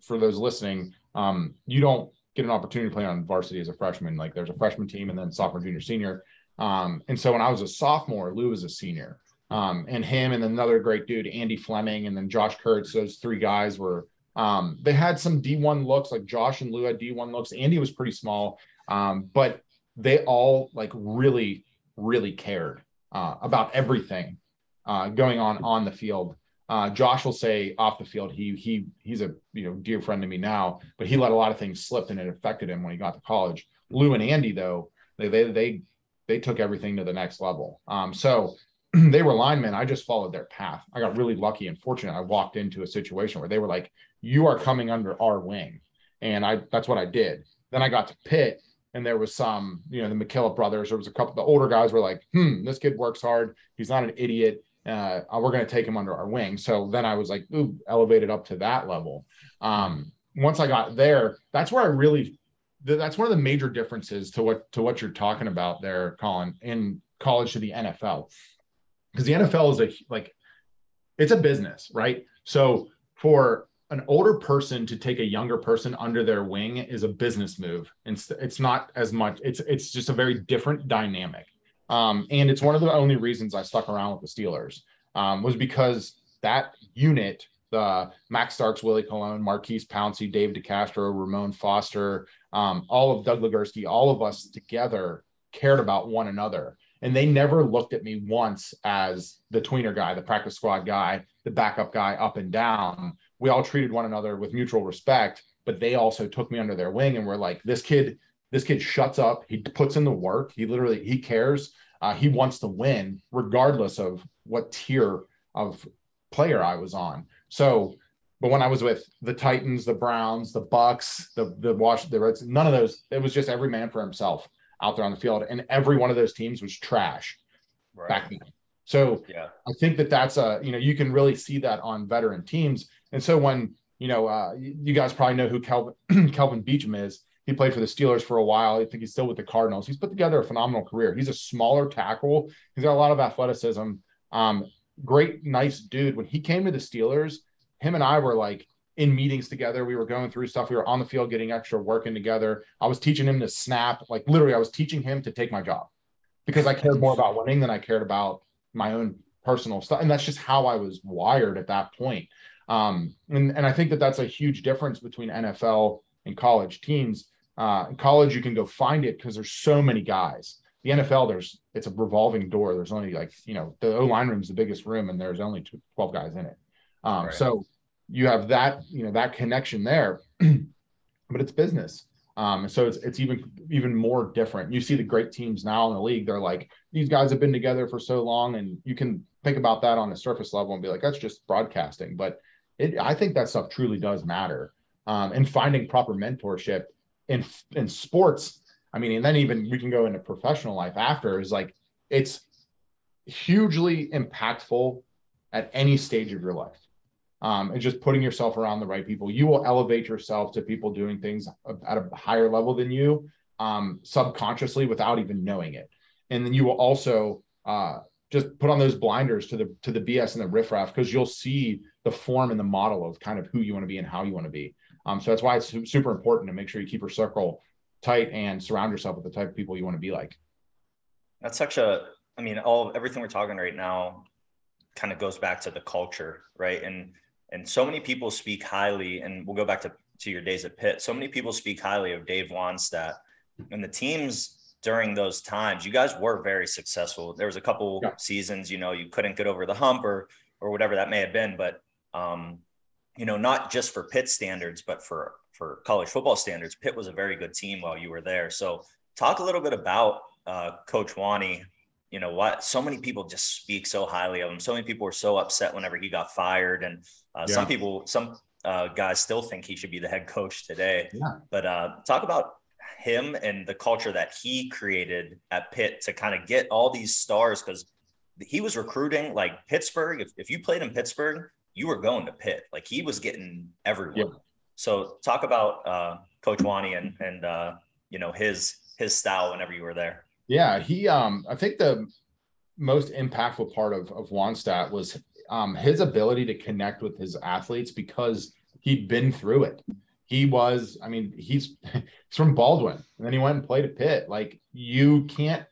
for those listening, um, you don't get an opportunity to play on varsity as a freshman. Like there's a freshman team and then sophomore, junior, senior. Um, and so when I was a sophomore, Lou was a senior um, and him and another great dude, Andy Fleming, and then Josh Kurtz. Those three guys were um, they had some D1 looks, like Josh and Lou had D1 looks. Andy was pretty small, um, but they all like really, really cared uh, about everything uh, going on on the field. Uh, Josh will say off the field, he he he's a you know dear friend to me now, but he let a lot of things slip and it affected him when he got to college. Lou and Andy though, they they they they took everything to the next level. Um, so they were linemen. I just followed their path. I got really lucky and fortunate. I walked into a situation where they were like, "You are coming under our wing," and I that's what I did. Then I got to Pitt, and there was some, you know, the McKillop brothers. There was a couple. The older guys were like, "Hmm, this kid works hard. He's not an idiot. Uh, we're going to take him under our wing." So then I was like, "Ooh," elevated up to that level. Um, once I got there, that's where I really. That's one of the major differences to what to what you're talking about there, Colin, in college to the NFL because the NFL is a like it's a business, right? So for an older person to take a younger person under their wing is a business move. It's it's not as much. It's it's just a very different dynamic. Um, and it's one of the only reasons I stuck around with the Steelers um, was because that unit, the Max Starks, Willie Colon, Maurkice Pouncey, Dave DeCastro, Ramon Foster, um, all of Doug Legursky, all of us together cared about one another. And they never looked at me once as the tweener guy, the practice squad guy, the backup guy up and down. We all treated one another with mutual respect, but they also took me under their wing and were like, this kid, this kid shuts up. He puts in the work. He literally, he cares. Uh, he wants to win regardless of what tier of player I was on. So, but when I was with the Titans, the Browns, the Bucs, the the Washington, the Reds, none of those. It was just every man for himself out there on the field, and every one of those teams was trash right. back then. So yeah. I think that that's a you know you can really see that on veteran teams, and so when you know uh, you guys probably know who Kelvin Kelvin Beachum is. He played for the Steelers for a while. I think he's still with the Cardinals. He's put together a phenomenal career. He's a smaller tackle. He's got a lot of athleticism. Um, great, nice dude. When he came to the Steelers, him and I were like in meetings together. We were going through stuff. We were on the field getting extra working together. I was teaching him to snap. Like literally, I was teaching him to take my job because I cared more about winning than I cared about my own personal stuff. And that's just how I was wired at that point. Um, and, and I think that that's a huge difference between NFL and college teams. Uh, in college, you can go find it because there's so many guys. The NFL, there's it's a revolving door. There's only like you know the O line room is the biggest room, and there's only 12 guys in it. Um, right. So you have that you know that connection there, but it's business. Um, so it's it's even even more different. You see the great teams now in the league. They're like these guys have been together for so long, and you can think about that on a surface level and be like, that's just broadcasting. But it, I think that stuff truly does matter. Um, and finding proper mentorship in in sports. I mean, and then even we can go into professional life after is like it's hugely impactful at any stage of your life um, and just putting yourself around the right people. You will elevate yourself to people doing things at a higher level than you um, subconsciously without even knowing it. And then you will also uh, just put on those blinders to the to the BS and the riffraff because you'll see the form and the model of kind of who you want to be and how you want to be. Um, so that's why it's super important to make sure you keep your circle tight and surround yourself with the type of people you want to be like. That's such a, I mean, all everything we're talking right now kind of goes back to the culture, right? And and so many people speak highly, and we'll go back to, to your days at Pitt. So many people speak highly of Dave Wannstedt and the teams during those times. You guys were very successful. There was a couple yeah. seasons, you know, you couldn't get over the hump or or whatever that may have been, but um, you know, not just for Pitt standards, but for for college football standards, Pitt was a very good team while you were there. So talk a little bit about uh, Coach Wanny you know what so many people just speak so highly of him so many people were so upset whenever he got fired and uh, yeah. some people some uh, guys still think he should be the head coach today yeah. but uh, talk about him and the culture that he created at pitt to kind of get all these stars because he was recruiting like pittsburgh if, if you played in pittsburgh you were going to pitt like he was getting everyone yeah. so talk about uh, coach wanny and and uh, you know his his style whenever you were there yeah, he um I think the most impactful part of of Wannstedt was um his ability to connect with his athletes because he'd been through it. He was, I mean, he's he's from Baldwin, and then he went and played at Pitt. Like you can't,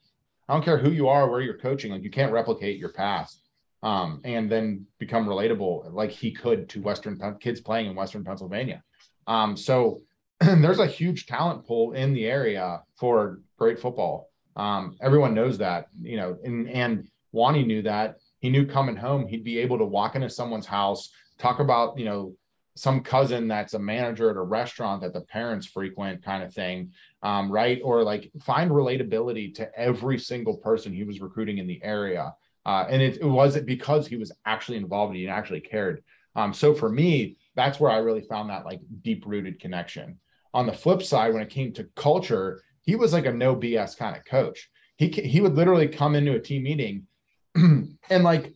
I don't care who you are, where you're coaching, like you can't replicate your past. Um, and then become relatable like he could to Western kids playing in Western Pennsylvania. Um, so there's a huge talent pool in the area for great football. Um, everyone knows that, you know, and, and Wanny knew that. He knew coming home, he'd be able to walk into someone's house, talk about, you know, some cousin that's a manager at a restaurant that the parents frequent kind of thing um, right? Or like find relatability to every single person he was recruiting in the area. Uh, and it, it wasn't because he was actually involved he actually cared. Um, so for me that's where i really found that like deep rooted connection. On the flip side when it came to culture he was like a no BS kind of coach. He he would literally come into a team meeting and like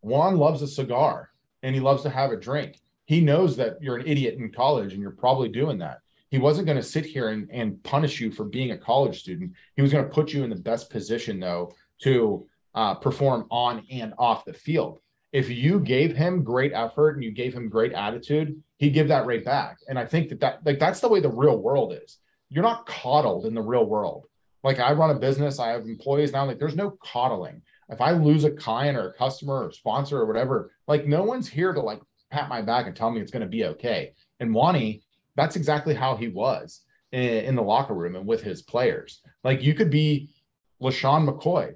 Juan loves a cigar and he loves to have a drink. He knows that you're an idiot in college and you're probably doing that. He wasn't going to sit here and, and punish you for being a college student. He was going to put you in the best position though to uh, perform on and off the field. If you gave him great effort and you gave him great attitude, he'd give that right back. And I think that that like that's the way the real world is you're not coddled in the real world. Like I run a business, I have employees now. Like there's no coddling. If I lose a client or a customer or sponsor or whatever, like no one's here to like pat my back and tell me it's going to be okay. And Wanny, that's exactly how he was in, in the locker room and with his players. Like you could be LeSean McCoy,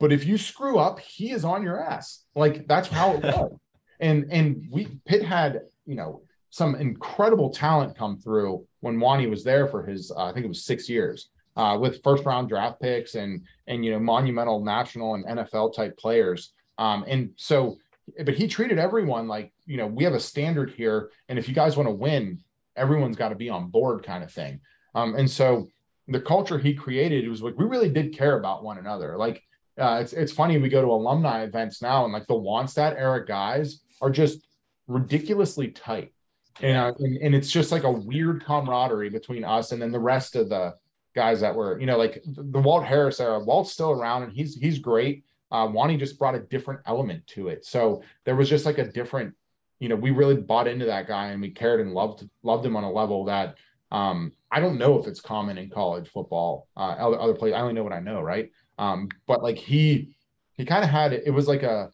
but if you screw up, he is on your ass. Like that's how it was. and and we Pitt had, you know, some incredible talent come through when Wanny was there for his, uh, I think it was six years, uh, with first round draft picks and and you know monumental national and NFL type players. Um, and so but he treated everyone like, you know, we have a standard here. And if you guys want to win, everyone's got to be on board kind of thing. Um, and so the culture he created was like, we really did care about one another. Like, uh, it's, it's funny. We go to alumni events now and like the Wannstedt era guys are just ridiculously tight. And, uh, and, and it's just like a weird camaraderie between us and then the rest of the guys that were, you know, like the Walt Harris era. Walt's still around and he's he's great. Uh, Wanny just brought a different element to it. So there was just like a different, you know, we really bought into that guy and we cared and loved loved him on a level that um, I don't know if it's common in college football. Uh, other other places, I only know what I know, right? Um, but like he he kind of had it. It was like a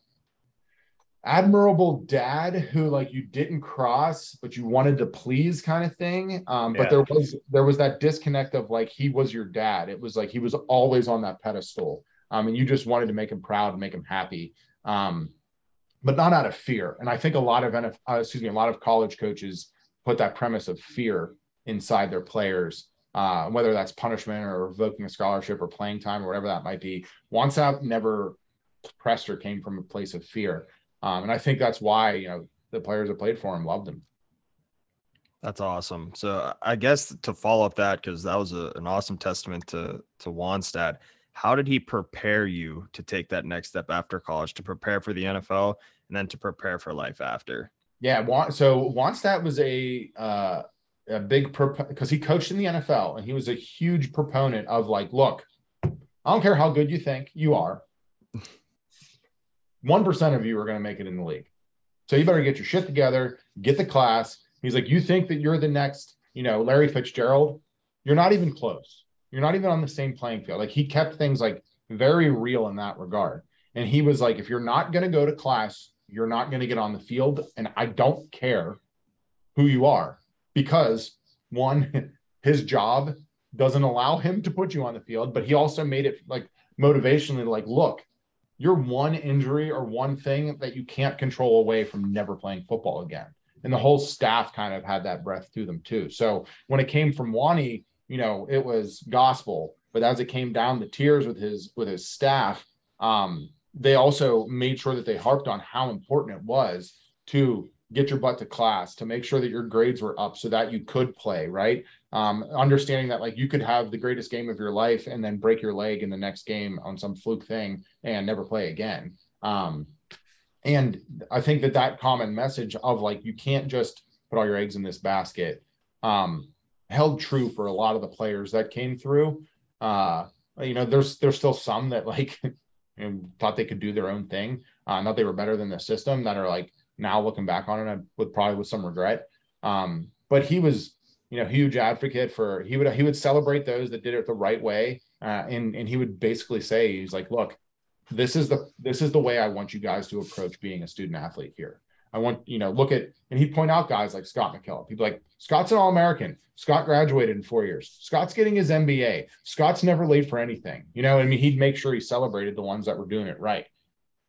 admirable dad who like you didn't cross but you wanted to please kind of thing um yeah. but there was there was that disconnect of like he was your dad it was like he was always on that pedestal um and you just wanted to make him proud and make him happy um but not out of fear and i think a lot of NF, uh, excuse me a lot of college coaches put that premise of fear inside their players uh, whether that's punishment or revoking a scholarship or playing time or whatever that might be. Wannstedt never pressed or came from a place of fear. Um, and I think that's why, you know, the players that played for him loved him. That's awesome. So I guess to follow up that, because that was a, an awesome testament to to Wannstedt. How did he prepare you to take that next step after college, to prepare for the NFL, and then to prepare for life after? Yeah, so Wannstedt was a uh, a big because he coached in the NFL and he was a huge proponent of like, look, I don't care how good you think you are. 1% of you are going to make it in the league. So you better get your shit together, get the class. He's like, you think that you're the next, you know, Larry Fitzgerald? You're not even close. You're not even on the same playing field. Like he kept things like very real in that regard. And he was like, if you're not going to go to class, you're not going to get on the field. And I don't care who you are because one, his job doesn't allow him to put you on the field, but he also made it like motivationally like, look, you're one injury or one thing that you can't control away from never playing football again. And the whole staff kind of had that breath to them too. So when it came from Wanny, you know, it was gospel. But as it came down the tiers with his with his staff, um, they also made sure that they harped on how important it was to get your butt to class to make sure that your grades were up so that you could play right um, understanding that like you could have the greatest game of your life and then break your leg in the next game on some fluke thing and never play again um, and i think that that common message of like you can't just put all your eggs in this basket um, held true for a lot of the players that came through uh, you know there's there's still some that like thought they could do their own thing uh, not they were better than the system that are like now looking back on it with probably with some regret. Um, but he was, you know, huge advocate for he would he would celebrate those that did it the right way. Uh, and and he would basically say he's like, look, this is the this is the way I want you guys to approach being a student athlete here. I want, you know, look at and he'd point out guys like Scott McKillop. He'd be like, Scott's an all-American. Scott graduated in four years. Scott's getting his MBA. Scott's never late for anything. You know, I mean, he'd make sure he celebrated the ones that were doing it right.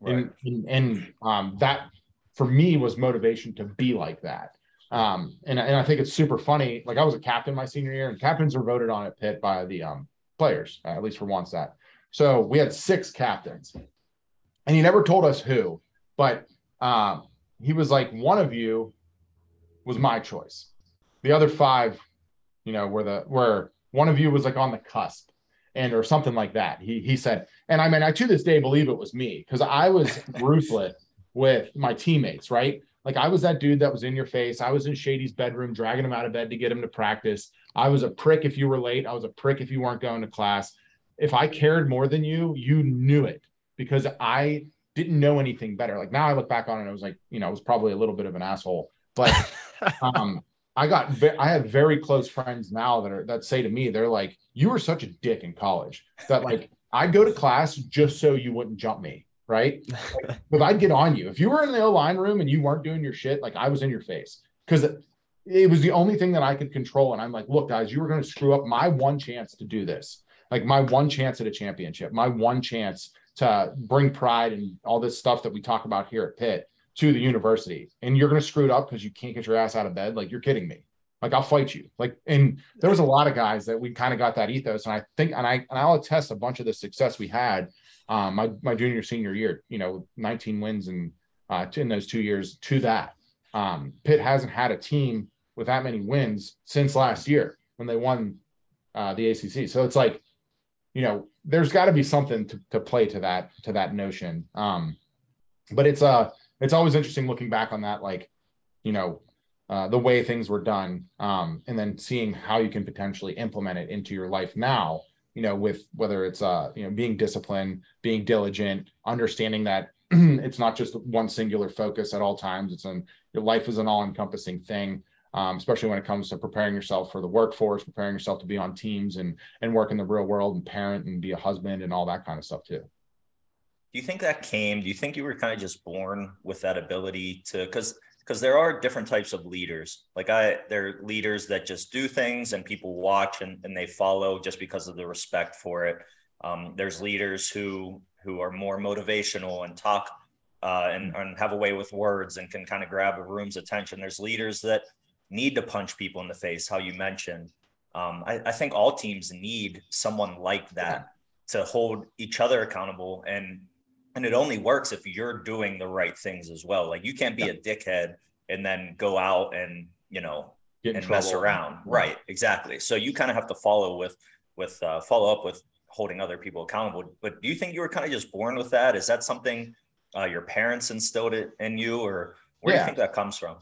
right. And, and, and um, that for me was motivation to be like that. Um, and, and I think it's super funny. Like I was a captain my senior year, and captains are voted on at Pitt by the um, players, uh, at least for once that. So we had six captains, and he never told us who, but um, he was like, one of you was my choice. The other five, you know, were the were one of you was like on the cusp and or something like that. He he said, and I mean, I to this day believe it was me because I was ruthless with my teammates, right? Like I was that dude that was in your face. I was in Shady's bedroom, dragging him out of bed to get him to practice. I was a prick if you were late. I was a prick if you weren't going to class. If I cared more than you, you knew it because I didn't know anything better. Like now I look back on it, I was like, you know, I was probably a little bit of an asshole, but um, I got, I have very close friends now that are, that say to me, they're like, you were such a dick in college that like, I'd go to class just so you wouldn't jump me right? Like, if I'd get on you, if you were in the O line room and you weren't doing your shit, like I was in your face because it was the only thing that I could control. And I'm like, look, guys, you were going to screw up my one chance to do this, like my one chance at a championship, my one chance to bring pride and all this stuff that we talk about here at Pitt to the university. And you're going to screw it up because you can't get your ass out of bed. Like you're kidding me. Like I'll fight you. Like, and there was a lot of guys that we kind of got that ethos. And I think, and I, and I'll attest a bunch of the success we had um, my my junior senior year, you know, 19 wins and uh, in those two years to that. Um, Pitt hasn't had a team with that many wins since last year when they won uh, the ACC. So it's like, you know, there's got to be something to, to play to that to that notion. Um, but it's uh it's always interesting looking back on that, like, you know, uh, the way things were done, um, and then seeing how you can potentially implement it into your life now. You know, with whether it's uh, you know, being disciplined, being diligent, understanding that it's not just one singular focus at all times. It's an your life is an all-encompassing thing. Um, especially when it comes to preparing yourself for the workforce, preparing yourself to be on teams and and work in the real world and parent and be a husband and all that kind of stuff too. Do you think that came? Do you think you were kind of just born with that ability to? Because because there are different types of leaders. Like I, there are leaders that just do things and people watch and, and they follow just because of the respect for it. Um, there's leaders who who are more motivational and talk uh, and, and have a way with words and can kind of grab a room's attention. There's leaders that need to punch people in the face, how you mentioned. Um, I, I, think all teams need someone like that to hold each other accountable and and it only works if you're doing the right things as well. Like you can't be a dickhead and then go out and you know Get and mess around. Right. Exactly. So you kind of have to follow with with uh, follow up with holding other people accountable. But do you think you were kind of just born with that? Is that something uh, your parents instilled it in you, or where yeah. do you think that comes from?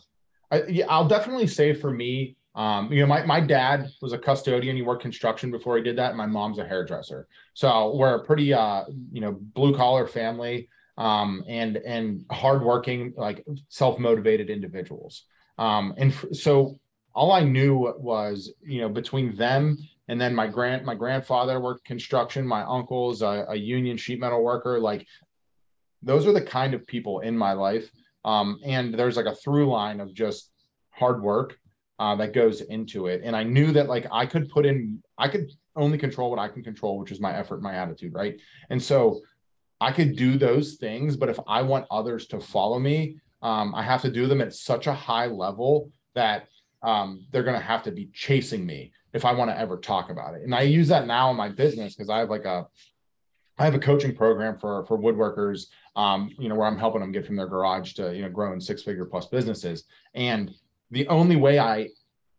I, yeah, I'll definitely say for me, um, you know, my, my dad was a custodian. He worked construction before he did that. And my mom's a hairdresser. So we're a pretty, uh, you know, blue collar family um, and, and hardworking, like self-motivated individuals. Um, and f- so all I knew was, you know, between them and then my grand, my grandfather worked construction. My uncle's a, a union sheet metal worker. Like those are the kind of people in my life. Um, and there's like a through line of just hard work uh, that goes into it. And I knew that like I could put in, I could only control what I can control, which is my effort, my attitude, right? And so I could do those things, but if I want others to follow me, um, I have to do them at such a high level that um, they're going to have to be chasing me if I want to ever talk about it. And I use that now in my business because I have like a, I have a coaching program for for woodworkers, um, you know, where I'm helping them get from their garage to you know growing six figure plus businesses. And the only way I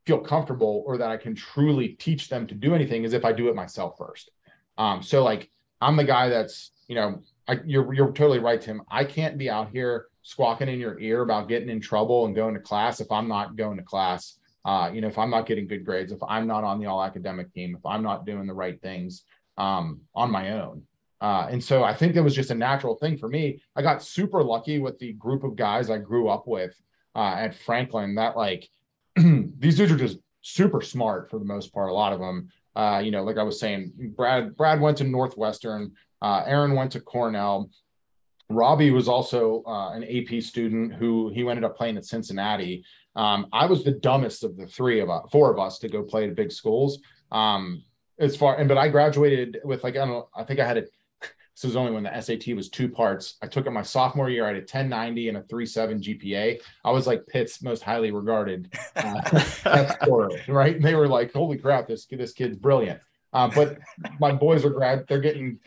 feel comfortable or that I can truly teach them to do anything is if I do it myself first. Um, so like I'm the guy that's, you know, I, you're you're totally right, Tim. I can't be out here squawking in your ear about getting in trouble and going to class if I'm not going to class. Uh, you know, if I'm not getting good grades, if I'm not on the all academic team, if I'm not doing the right things um, on my own. Uh, and so I think it was just a natural thing for me. I got super lucky with the group of guys I grew up with uh, at Franklin that like these dudes are just super smart for the most part. A lot of them, uh, you know, like I was saying, Brad Brad went to Northwestern, uh, Aaron went to Cornell. Robbie was also uh, an AP student who he ended up playing at Cincinnati. Um, I was the dumbest of the three of us, four of us, to go play at big schools. Um, as far and but I graduated with like I don't know, I think I had a this was only when the SAT was two parts. I took it my sophomore year. I had a 1090 and a 3.7 GPA. I was like Pitt's most highly regarded uh, scorer, right? they were like, "Holy crap, this this kid's brilliant." Uh, but my boys are grad, they're getting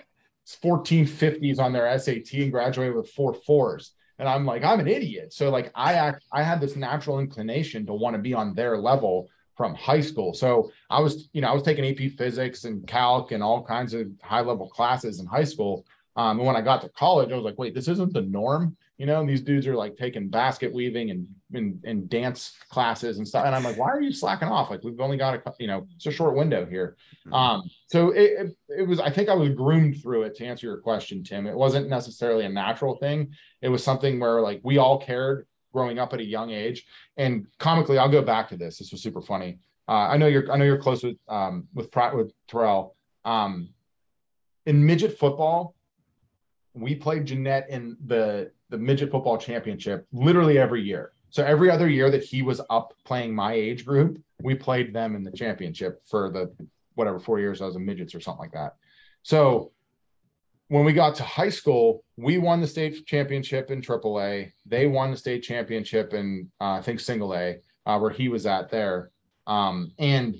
1450s on their SAT and graduated with four fours. And I'm like, I'm an idiot. So like I act, I had this natural inclination to want to be on their level from high school. So I was, you know, I was taking AP physics and calc and all kinds of high level classes in high school. Um, and when I got to college, I was like, wait, this isn't the norm. You know, and these dudes are like taking basket weaving and, and, and dance classes and stuff. And I'm like, why are you slacking off? Like we've only got a, you know, it's a short window here. Mm-hmm. Um, so it, it, it was, I think I was groomed through it to answer your question, Tim. It wasn't necessarily a natural thing. It was something where like we all cared growing up at a young age. And comically, I'll go back to this. This was super funny. Uh, I know you're I know you're close with um, with with Terrelle. Um, in midget football, we played Jeannette in the the midget football championship literally every year. So every other year that he was up playing my age group, we played them in the championship for the whatever four years I was in midgets or something like that. So when we got to high school, we won the state championship in AAA. They won the state championship in uh, I think single A, uh, where he was at there. Um, and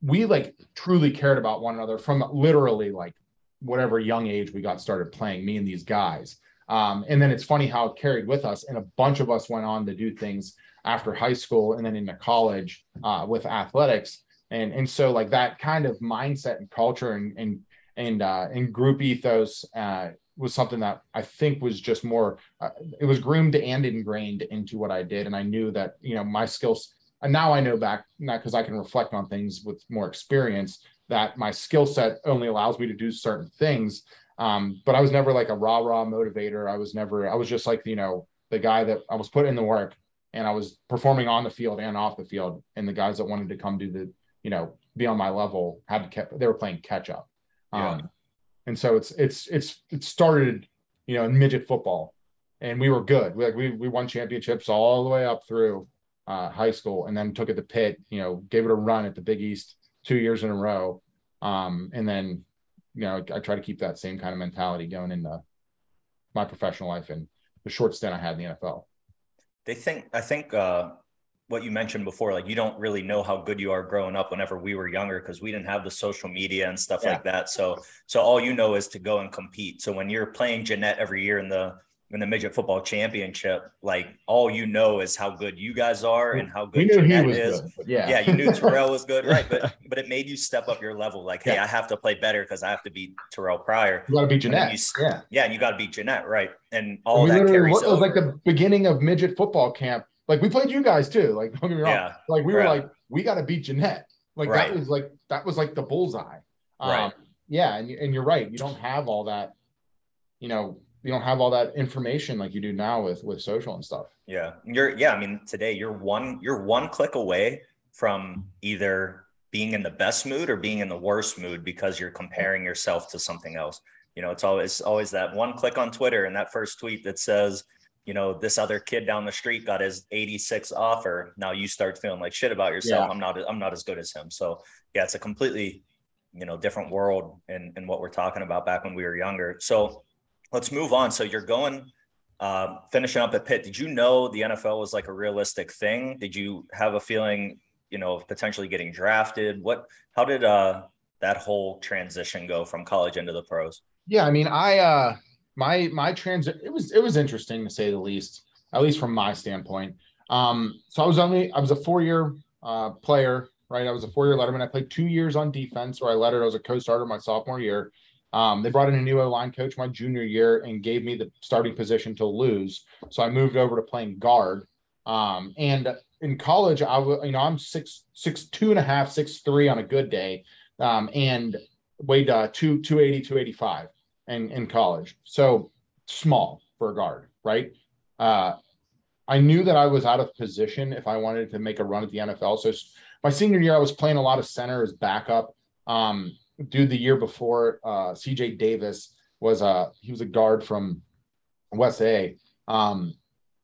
we like truly cared about one another from literally like whatever young age we got started playing. Me and these guys. Um, and then it's funny how it carried with us, and a bunch of us went on to do things after high school and then into college uh, with athletics. And and so like that kind of mindset and culture and and and uh, and group ethos uh, was something that I think was just more. Uh, it was groomed and ingrained into what I did, and I knew that you know my skills. And now I know back, not because I can reflect on things with more experience, that my skill set only allows me to do certain things. Um, but I was never like a rah rah motivator. I was never. I was just like you know the guy that I was put in the work, and I was performing on the field and off the field. And the guys that wanted to come do the you know be on my level had to keep. They were playing catch up. Yeah. Um, and so it's it's it's it started, you know, in midget football, and we were good. We like we we won championships all the way up through uh, high school, and then took it to Pitt. You know, gave it a run at the Big East two years in a row, um, and then you know I, I try to keep that same kind of mentality going into my professional life and the short stint I had in the NFL. They think I think uh, what you mentioned before, like you don't really know how good you are growing up whenever we were younger because we didn't have the social media and stuff Yeah. like that. So so all you know is to go and compete. So when you're playing Jeannette every year in the in the midget football championship, like all you know is how good you guys are and how good knew he Jeannette was is. good. Yeah, Yeah, you knew Terrelle was good, right? But but it made you step up your level. Like, hey, Yeah. I have to play better because I have to beat Terrelle Pryor. you got to be And then Jeannette. you yeah. Yeah, and you got to beat Jeannette, right? And all we that carries it was over. like the beginning of midget football camp. Like we played you guys too. Like don't get me wrong. yeah, Like we were like, we got to beat Jeannette. Like Right. that was like that was like the bullseye. Um, Right. Yeah, and and you're right. You don't have all that. You know, you don't have all that information like you do now with with social and stuff. Yeah. You're yeah, I mean today you're one you're one click away from either being in the best mood or being in the worst mood because you're comparing yourself to something else. You know, it's always always that one click on Twitter and that first tweet that says, you know, this other kid down the street got his 86 offer. Now you start feeling like shit about yourself. Yeah. I'm not I'm not as good as him. So yeah, it's a completely, you know, different world in, in what we're talking about back when we were younger. So let's move on. So you're going um, finishing up at Pitt, did you know the NFL was like a realistic thing? Did you have a feeling, you know, of potentially getting drafted? What, how did uh, that whole transition go from college into the pros? Yeah, I mean, I uh my my transit it was it was interesting to say the least, at least from my standpoint. Um, so I was only I was a four-year uh player, right? I was a four-year letterman. I played two years on defense where I lettered. I was a co-starter my sophomore year. Um, they brought in a new O-line coach my junior year and gave me the starting position to lose. So I moved over to playing guard. Um, and in college, I was, you know, I'm six, six, two and a half, six, three on a good day. Um, and weighed uh, two, 280, 285 in, in college. So small for a guard, right? Uh, I knew that I was out of position if I wanted to make a run at the NFL. So my senior year, I was playing a lot of center as backup. Um, dude, the year before, uh, CJ Davis was uh he was a guard from West A. Um,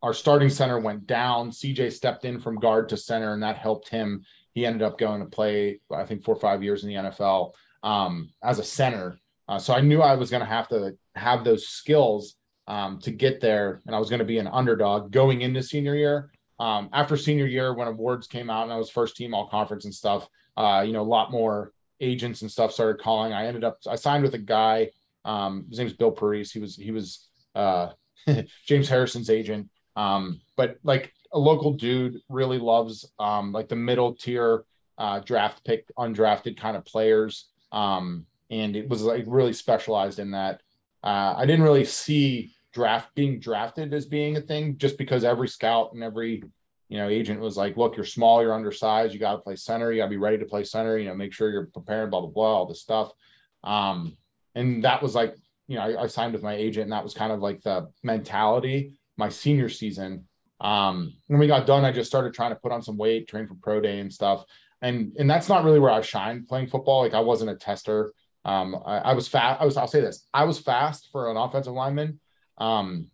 our starting center went down. CJ stepped in from guard to center, and that helped him. He ended up going to play, I think, four or five years in the NFL um, as a center. Uh, so I knew I was going to have to have those skills um, to get there, and I was going to be an underdog going into senior year. Um, after senior year, when awards came out and I was first team all conference and stuff, uh, you know, a lot more agents and stuff started calling. I ended up I signed with a guy. Um, his name's Bill Parise. He was he was uh, James Harrison's agent. Um, but like a local dude really loves um, like the middle tier uh, draft pick, undrafted kind of players. Um, and it was like really specialized in that. Uh, I didn't really see draft being drafted as being a thing just because every scout and every you know agent was like, look, you're small, you're undersized, you got to play center, you got to be ready to play center, you know, make sure you're prepared, blah blah blah, all this stuff. Um, and that was like, you know, I, I signed with my agent, and that was kind of like the mentality my senior season. Um, when we got done, I just started trying to put on some weight, train for pro day and stuff. And and that's not really where I shined playing football. Like I wasn't a tester. Um, I, I was fast. I was. I'll say this. I was fast for an offensive lineman. Um,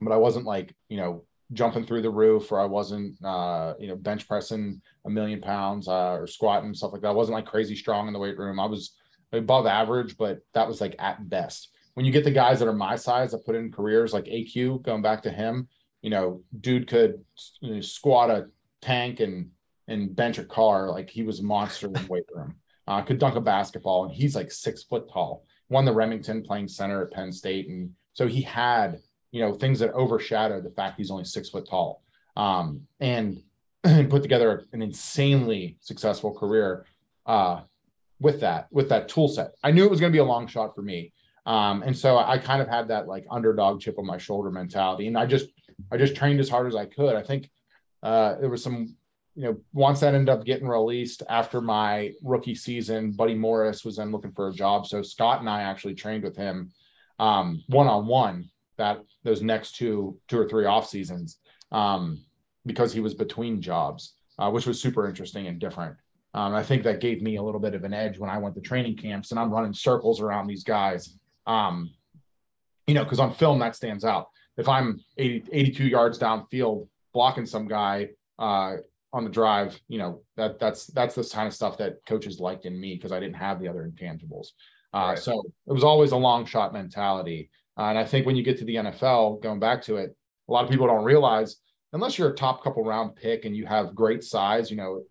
but I wasn't like you know jumping through the roof, or I wasn't uh, you know bench pressing a million pounds uh, or squatting stuff like that. I wasn't like crazy strong in the weight room. I was above average, but that was like at best. When you get the guys that are my size that put in careers like AQ, going back to him, you know, dude could you know, squat a tank and and bench a car like he was monster in the weight room. Uh, could dunk a basketball, and he's like six foot tall. Won the Rimington playing center at Penn State, and so he had you know, things that overshadowed the fact he's only six foot tall. Um, and, and put together an insanely successful career uh, with that, with that tool set. I knew it was going to be a long shot for me. Um, and so I kind of had that like underdog chip on my shoulder mentality. And I just, I just trained as hard as I could. I think uh, there was some, you know, once that ended up getting released after my rookie season, Buddy Morris was then looking for a job. So Scott and I actually trained with him one on one that those next two, two or three off seasons um, because he was between jobs, uh, which was super interesting and different. Um, I think that gave me a little bit of an edge when I went to training camps and I'm running circles around these guys. Um, you know, because on film that stands out. If I'm 80, 82 yards downfield blocking some guy uh, on the drive, you know, that that's that's the kind of stuff that coaches liked in me because I didn't have the other intangibles. Uh, right. So it was always a long shot mentality. Uh, and I think when you get to the NFL, going back to it, a lot of people don't realize unless you're a top couple round pick and you have great size, you know,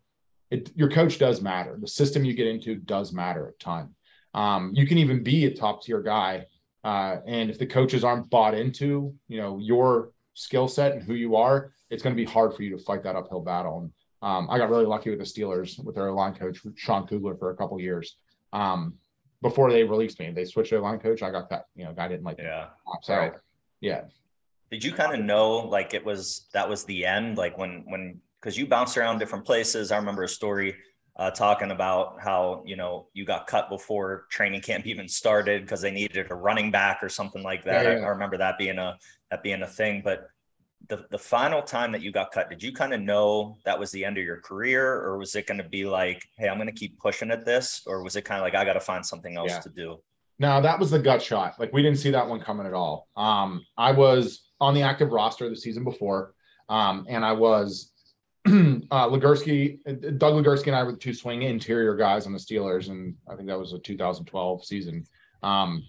it, your coach does matter. The system you get into does matter a ton. Um, you can even be a top tier guy, uh, and if the coaches aren't bought into, you know, your skill set and who you are, it's going to be hard for you to fight that uphill battle. And um, I got really lucky with the Steelers with their line coach Sean Kugler for a couple years. Um, before they released me, they switched their line coach. I got that, you know, I didn't like yeah. So right. yeah. Did you kind of know like it was that was the end? Like when when because you bounced around different places. I remember a story uh, talking about how you know you got cut before training camp even started because they needed a running back or something like that. Yeah, yeah. I, I, remember that being a that being a thing. But the the final time that you got cut, did you kind of know that was the end of your career, or was it going to be like, hey, I'm going to keep pushing at this, or was it kind of like I got to find something else yeah. to do? No, that was the gut shot. Like we didn't see that one coming at all. Um, I was on the active roster the season before, um, and I was uh, Legursky, Doug Legursky, and I were the two swing interior guys on the Steelers, and I think that was a 2012 season. Um,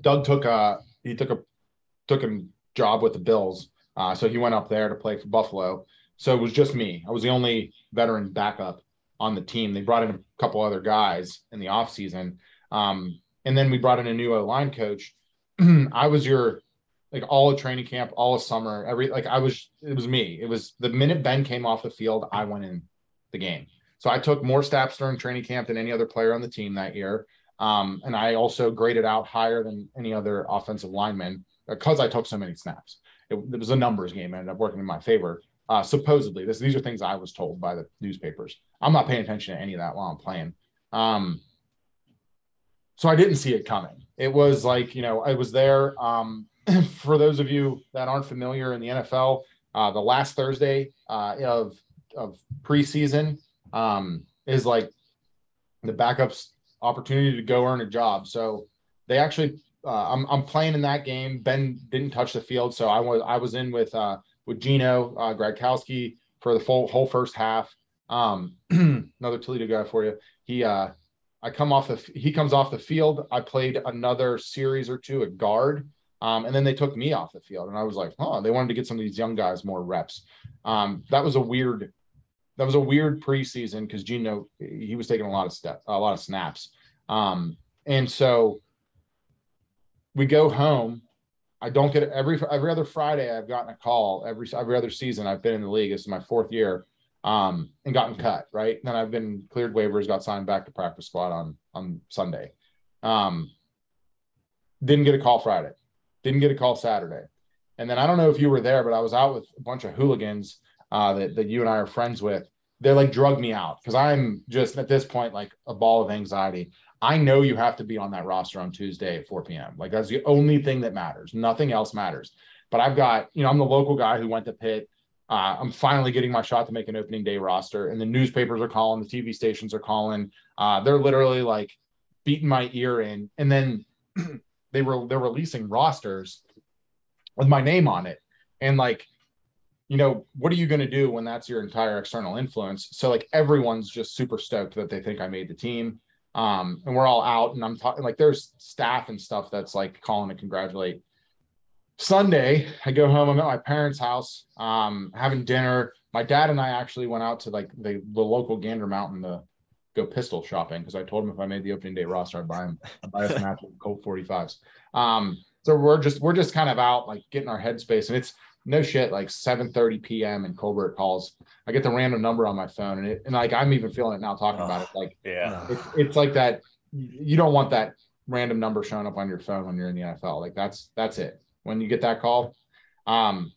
Doug took a he took a took a job with the Bills, uh, so he went up there to play for Buffalo. So it was just me. I was the only veteran backup on the team. They brought in a couple other guys in the offseason. Um, and then we brought in a new line coach. I was your like all of training camp, all of summer, every like I was it was me. It was the minute Ben came off the field, I went in the game. So I took more snaps during training camp than any other player on the team that year. Um, and I also graded out higher than any other offensive lineman because I took so many snaps. It, it, was a numbers game, ended up working in my favor. Uh, supposedly, this these are things I was told by the newspapers. I'm not paying attention to any of that while I'm playing. Um, so I didn't see it coming. It was like you know I was there. Um, for those of you that aren't familiar in the NFL, uh, the last Thursday uh, of of preseason um, is like the backups opportunity to go earn a job. So they actually, uh, I'm I'm playing in that game. Ben didn't touch the field, so I was I was in with uh, with Gino uh, Gradkowski for the full whole first half. Um, another Toledo guy for you. He uh, I come off the he comes off the field. I played another series or two at guard. Um, and then they took me off the field, and I was like, "Oh, they wanted to get some of these young guys more reps." Um, that was a weird, that was a weird preseason because Gino he was taking a lot of step, a lot of snaps, um, and so we go home. I don't get every every other Friday. I've gotten a call every every other season. I've been in the league. This is my fourth year, um, and gotten cut. Right, then I've been cleared waivers, got signed back to practice squad on on Sunday. Um, didn't get a call Friday didn't get a call Saturday. And then I don't know if you were there, but I was out with a bunch of hooligans uh, that, that you and I are friends with. They like drug me out because I'm just at this point like a ball of anxiety. I know you have to be on that roster on Tuesday at 4 p.m. Like that's the only thing that matters. Nothing else matters. But I've got, you know, I'm the local guy who went to Pitt. Uh, I'm finally getting my shot to make an opening day roster, and the newspapers are calling, the TV stations are calling. Uh, they're literally like beating my ear in, and then they were they're releasing rosters with my name on it and like you know what are you going to do when that's your entire external influence? So like everyone's just super stoked that they think i made the team. Um and we're all out and i'm talking like there's staff and stuff that's like calling to congratulate. Sunday i go home i'm at my parents house um having dinner. My dad and i actually went out to like the, the local gander mountain to go pistol shopping because I told him if I made the opening day roster, I'd buy him, I'd buy us an actual Colt 45s. Um, So we're just we're just kind of out like getting our headspace, and it's no shit like 7:30 p.m. and Colbert calls. I get the random number on my phone, and it and like I'm even feeling it now talking about it. Like yeah, it's, it's like that. You don't want that random number showing up on your phone when you're in the NFL. Like that's that's it. When you get that call, um,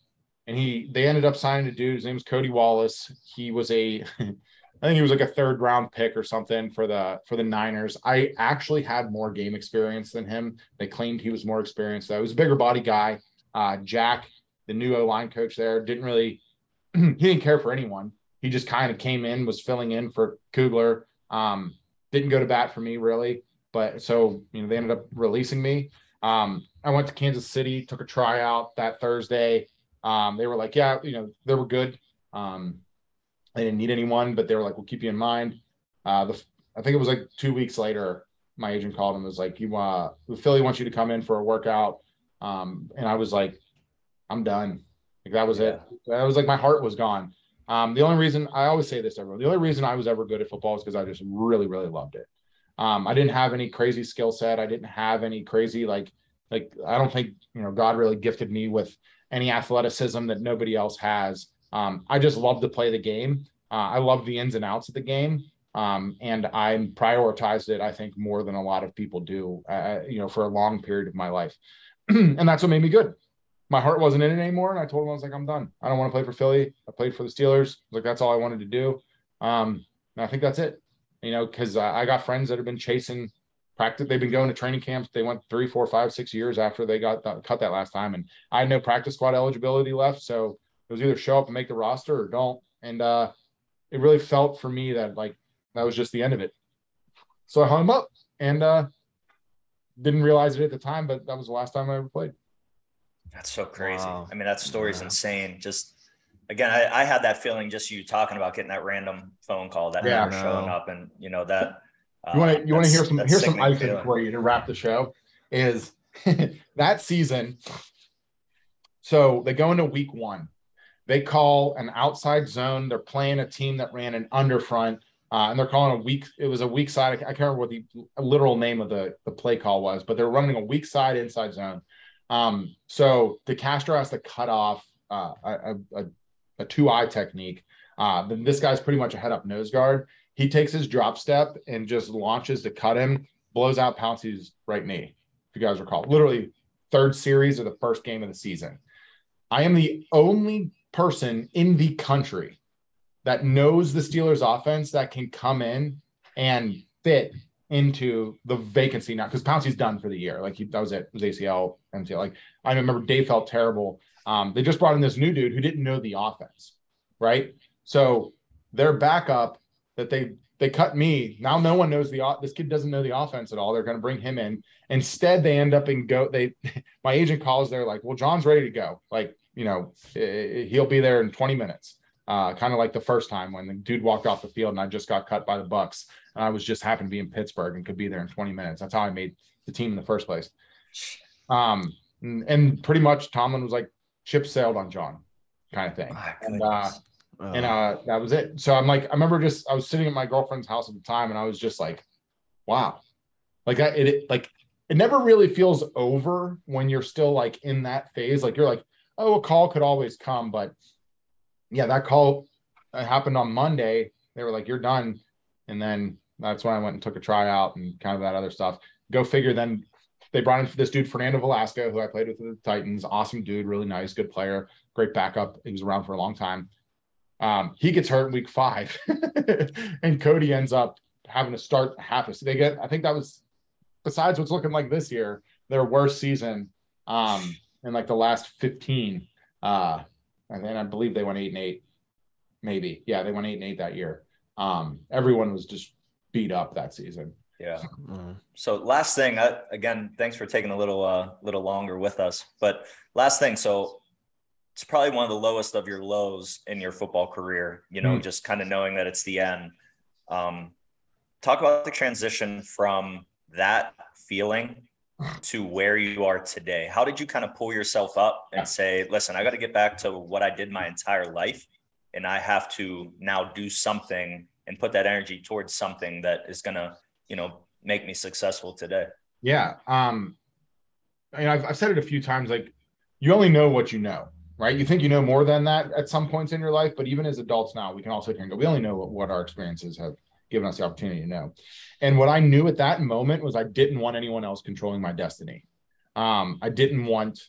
and he they ended up signing a dude. His name's Cody Wallace. He was a I think he was like a third round pick or something for the for the Niners. I actually had more game experience than him. They claimed he was more experienced. Though. He was a bigger body guy. Uh, Jack, the new O line coach there, didn't really he didn't care for anyone. He just kind of came in, was filling in for Kugler. Um, didn't go to bat for me really, but so you know they ended up releasing me. Um, I went to Kansas City, took a tryout that Thursday. Um, they were like, yeah, you know, they were good. Um, they didn't need anyone, but they were like, "We'll keep you in mind." Uh, the I think it was like two weeks later, my agent called and was like, "You uh, Philly wants you to come in for a workout," um, and I was like, "I'm done." Like that was yeah. it. That was like my heart was gone. Um, the only reason I always say this to everyone, the only reason I was ever good at football is because I just really, really loved it. Um, I didn't have any crazy skill set. I didn't have any crazy like like I don't think you know God really gifted me with any athleticism that nobody else has. Um, I just love to play the game. Uh, I love the ins and outs of the game. Um, and I prioritized it, I think, more than a lot of people do, uh, you know, for a long period of my life. and that's what made me good. My heart wasn't in it anymore. And I told him, I was like, I'm done. I don't want to play for Philly. I played for the Steelers. like, that's all I wanted to do. Um, and I think that's it, you know, because uh, I got friends that have been chasing practice. They've been going to training camps. They went three, four, five, six years after they got cut that last time. And I had no practice squad eligibility left. So it was either show up and make the roster or don't. And uh, it really felt for me that like that was just the end of it. So I hung up and uh, didn't realize it at the time, but that was the last time I ever played. That's so crazy. Wow. I mean, that story's yeah. insane. Just again, I, I, had that feeling just you talking about getting that random phone call that yeah, never showing up, and you know that. Uh, you want to you want to hear some here's some icing for you to wrap the show. Is that season? So they go into week one they call an outside zone. They're playing a team that ran an underfront, uh, and they're calling a weak. It was a weak side. I can't remember what the literal name of the the play call was, but they're running a weak side inside zone. Um, so DeCastro has to cut off uh, a, a, a two eye technique. Uh, then this guy's pretty much a head up nose guard. He takes his drop step and just launches to cut him, blows out Pouncey's right knee. If you guys recall, literally third series of the first game of the season. I am the only person in the country that knows the Steelers offense that can come in and fit into the vacancy now because Pouncey's done for the year. Like he that was it, it was ACL, MCL. Like I remember Dave felt terrible. Um, they just brought in this new dude who didn't know the offense, right? So their backup that they they cut me. Now no one knows the this kid doesn't know the offense at all. They're going to bring him in. Instead, they end up in go. They my agent calls. They're like, well, John's ready to go. Like you know, he'll be there in 20 minutes. Uh, kind of like the first time when the dude walked off the field and I just got cut by the Bucs. And I was just happened to be in Pittsburgh and could be there in 20 minutes. That's how I made the team in the first place. Um, and, and pretty much Tomlin was like, ship sailed on John kind of thing. and, uh, and uh, that was it. So I'm like, I remember just I was sitting at my girlfriend's house at the time, and I was just like, wow, like that. It, it like it never really feels over when you're still like in that phase. Like you're like, oh, a call could always come. But yeah, that call happened on Monday. They were like, you're done. And then that's when I went and took a tryout and kind of that other stuff. Go figure. Then they brought in this dude, Fernando Velasco, who I played with the Titans. Awesome dude, really nice, good player, great backup. He was around for a long time. Um, he gets hurt in week five, and Cody ends up having to start half a. They get, I think that was, besides what's looking like this year, their worst season. Um, in like the last 15. Uh, and then I believe they went eight and eight, maybe. Yeah, they went eight and eight that year. Um, everyone was just beat up that season. Yeah. Mm-hmm. So last thing, uh, again, thanks for taking a little, uh, little longer with us. But last thing, so it's probably one of the lowest of your lows in your football career. You know, mm-hmm. just kind of knowing that it's the end. Um, talk about the transition from that feeling to where you are today? How did you kind of pull yourself up and say, listen, I got to get back to what I did my entire life and I have to now do something and put that energy towards something that is going to, you know, make me successful today? Yeah. Um, I mean, I've, I've said it a few times. Like, you only know what you know, right? You think you know more than that at some points in your life, but even as adults now, we can also here and go. We only know what, what our experiences have given us the opportunity to know. And what I knew at that moment was I didn't want anyone else controlling my destiny. Um, I didn't want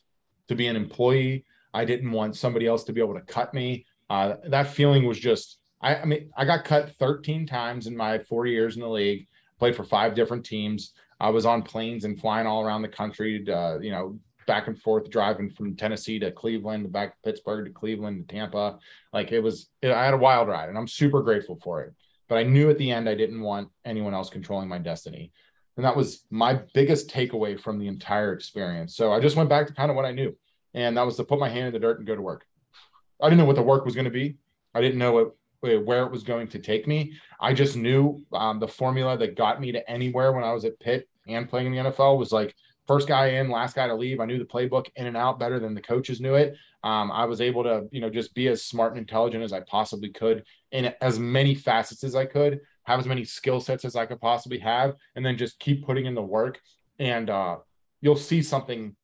to be an employee. I didn't want somebody else to be able to cut me. Uh, that feeling was just, I, I mean, I got cut 13 times in my four years in the league, played for five different teams. I was on planes and flying all around the country, uh, you know, back and forth, driving from Tennessee to Cleveland, back to Pittsburgh to Cleveland to Tampa. Like it was, it, I had a wild ride and I'm super grateful for it. But I knew at the end I didn't want anyone else controlling my destiny. And that was my biggest takeaway from the entire experience. So I just went back to kind of what I knew. And that was to put my hand in the dirt and go to work. I didn't know what the work was going to be. I didn't know what, where it was going to take me. I just knew um, the formula that got me to anywhere when I was at Pitt and playing in the NFL was like first guy in, last guy to leave. I knew the playbook in and out better than the coaches knew it. Um, I was able to, you know, just be as smart and intelligent as I possibly could in as many facets as I could, have as many skill sets as I could possibly have, and then just keep putting in the work. And uh, you'll see something,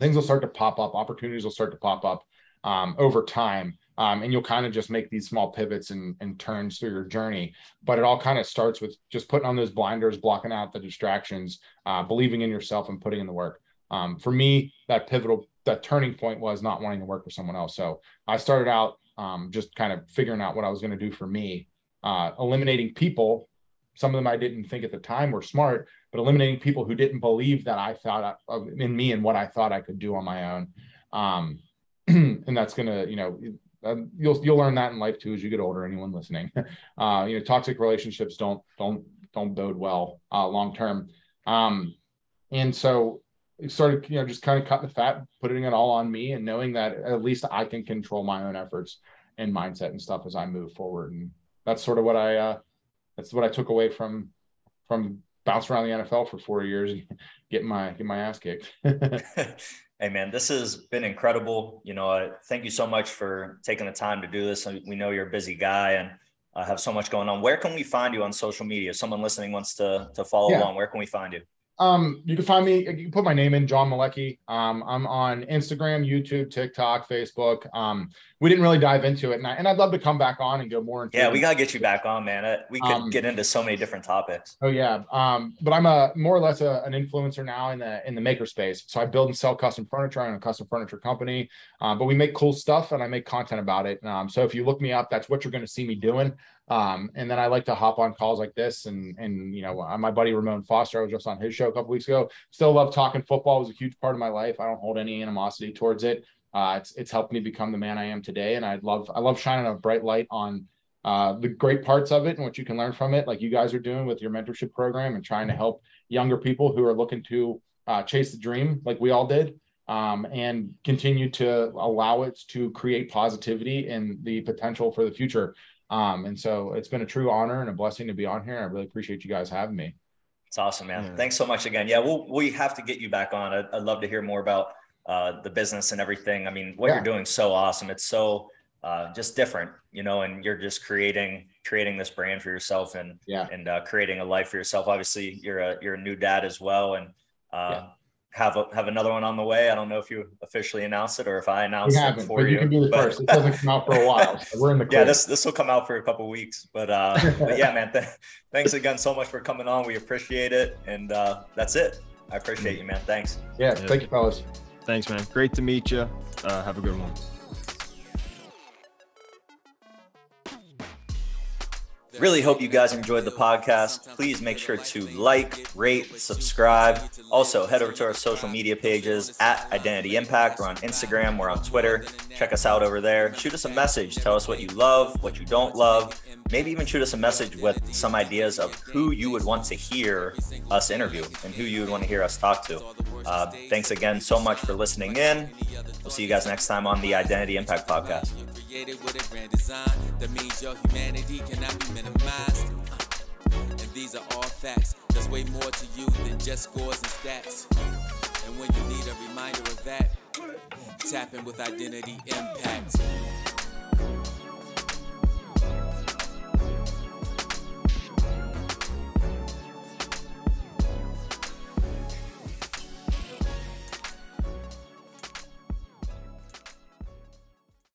things will start to pop up, opportunities will start to pop up um, over time. Um, and you'll kind of just make these small pivots and, and turns through your journey. But it all kind of starts with just putting on those blinders, blocking out the distractions, uh, believing in yourself, and putting in the work. Um, for me, that pivotal, that turning point was not wanting to work for someone else. So I started out um, just kind of figuring out what I was going to do for me, uh, eliminating people. Some of them I didn't think at the time were smart, but eliminating people who didn't believe that I thought in me and what I thought I could do on my own. Um, and that's gonna, you know, um, you'll you'll learn that in life too as you get older. Anyone listening, uh, you know, toxic relationships don't don't don't bode well uh, long term. Um, and so started, you know, just kind of cutting the fat, putting it all on me, and knowing that at least I can control my own efforts and mindset and stuff as I move forward. And that's sort of what I uh, that's what I took away from from bouncing around the NFL for four years and getting my getting my ass kicked. Hey man, this has been incredible. You know, uh, thank you so much for taking the time to do this. We know you're a busy guy and uh, have so much going on. Where can we find you on social media? If someone listening wants to to follow yeah. along, where can we find you? Um, you can find me. You can put my name in, John Malecki. Um, I'm on Instagram, YouTube, TikTok, Facebook. Um, we didn't really dive into it, and, I, and I'd love to come back on and go more into. Yeah, we gotta get you back on, man. Uh, we could um, get into so many different topics. Oh yeah, um, but I'm a more or less a, an influencer now in the in the maker space. So I build and sell custom furniture. I'm a custom furniture company, um, but we make cool stuff and I make content about it. Um, so if you look me up, that's what you're going to see me doing. Um, and then I like to hop on calls like this, and and you know, uh, my buddy Ramon Foster, I was just on his show a couple weeks ago. Still love talking football; it was a huge part of my life. I don't hold any animosity towards it. Uh, it's it's helped me become the man I am today, and I love I love shining a bright light on uh, the great parts of it and what you can learn from it, like you guys are doing with your mentorship program and trying to help younger people who are looking to uh, chase the dream, like we all did, um, and continue to allow it to create positivity and the potential for the future. Um, and so it's been a true honor and a blessing to be on here. I really appreciate you guys having me. It's awesome, man. Yeah. Thanks so much again. Yeah, we'll, we have to get you back on. I'd, I'd love to hear more about uh, the business and everything. I mean, what yeah. you're doing so awesome. It's so uh, just different, you know, and you're just creating creating this brand for yourself and yeah. and uh, creating a life for yourself. Obviously, you're a you're a new dad as well, and uh, yeah have a, have another one on the way. I don't know if you officially announced it or if I announced it for you. You can do the but, first. It doesn't come out for a while. So we're in the clear. yeah. This this will come out for a couple weeks, but uh, but yeah, man. Th- thanks again so much for coming on. We appreciate it, and uh, that's it. I appreciate you, man. Thanks. Yeah, yeah. Thank you, fellas. Thanks, man. Great to meet you. Uh, have a good one. Really hope you guys enjoyed the podcast. Please make sure to like, rate, subscribe. Also, head over to our social media pages at Identity Impact. We're on Instagram, we're on Twitter. Check us out over there. Shoot us a message. Tell us what you love, what you don't love. Maybe even shoot us a message with some ideas of who you would want to hear us interview and who you would want to hear us talk to. Uh, thanks again so much for listening in. We'll see you guys next time on the Identity Impact Podcast created with a grand design that means your humanity cannot be minimized. Uh, and these are all facts. There's way more to you than just scores and stats. And when you need a reminder of that, tap in with identity impact.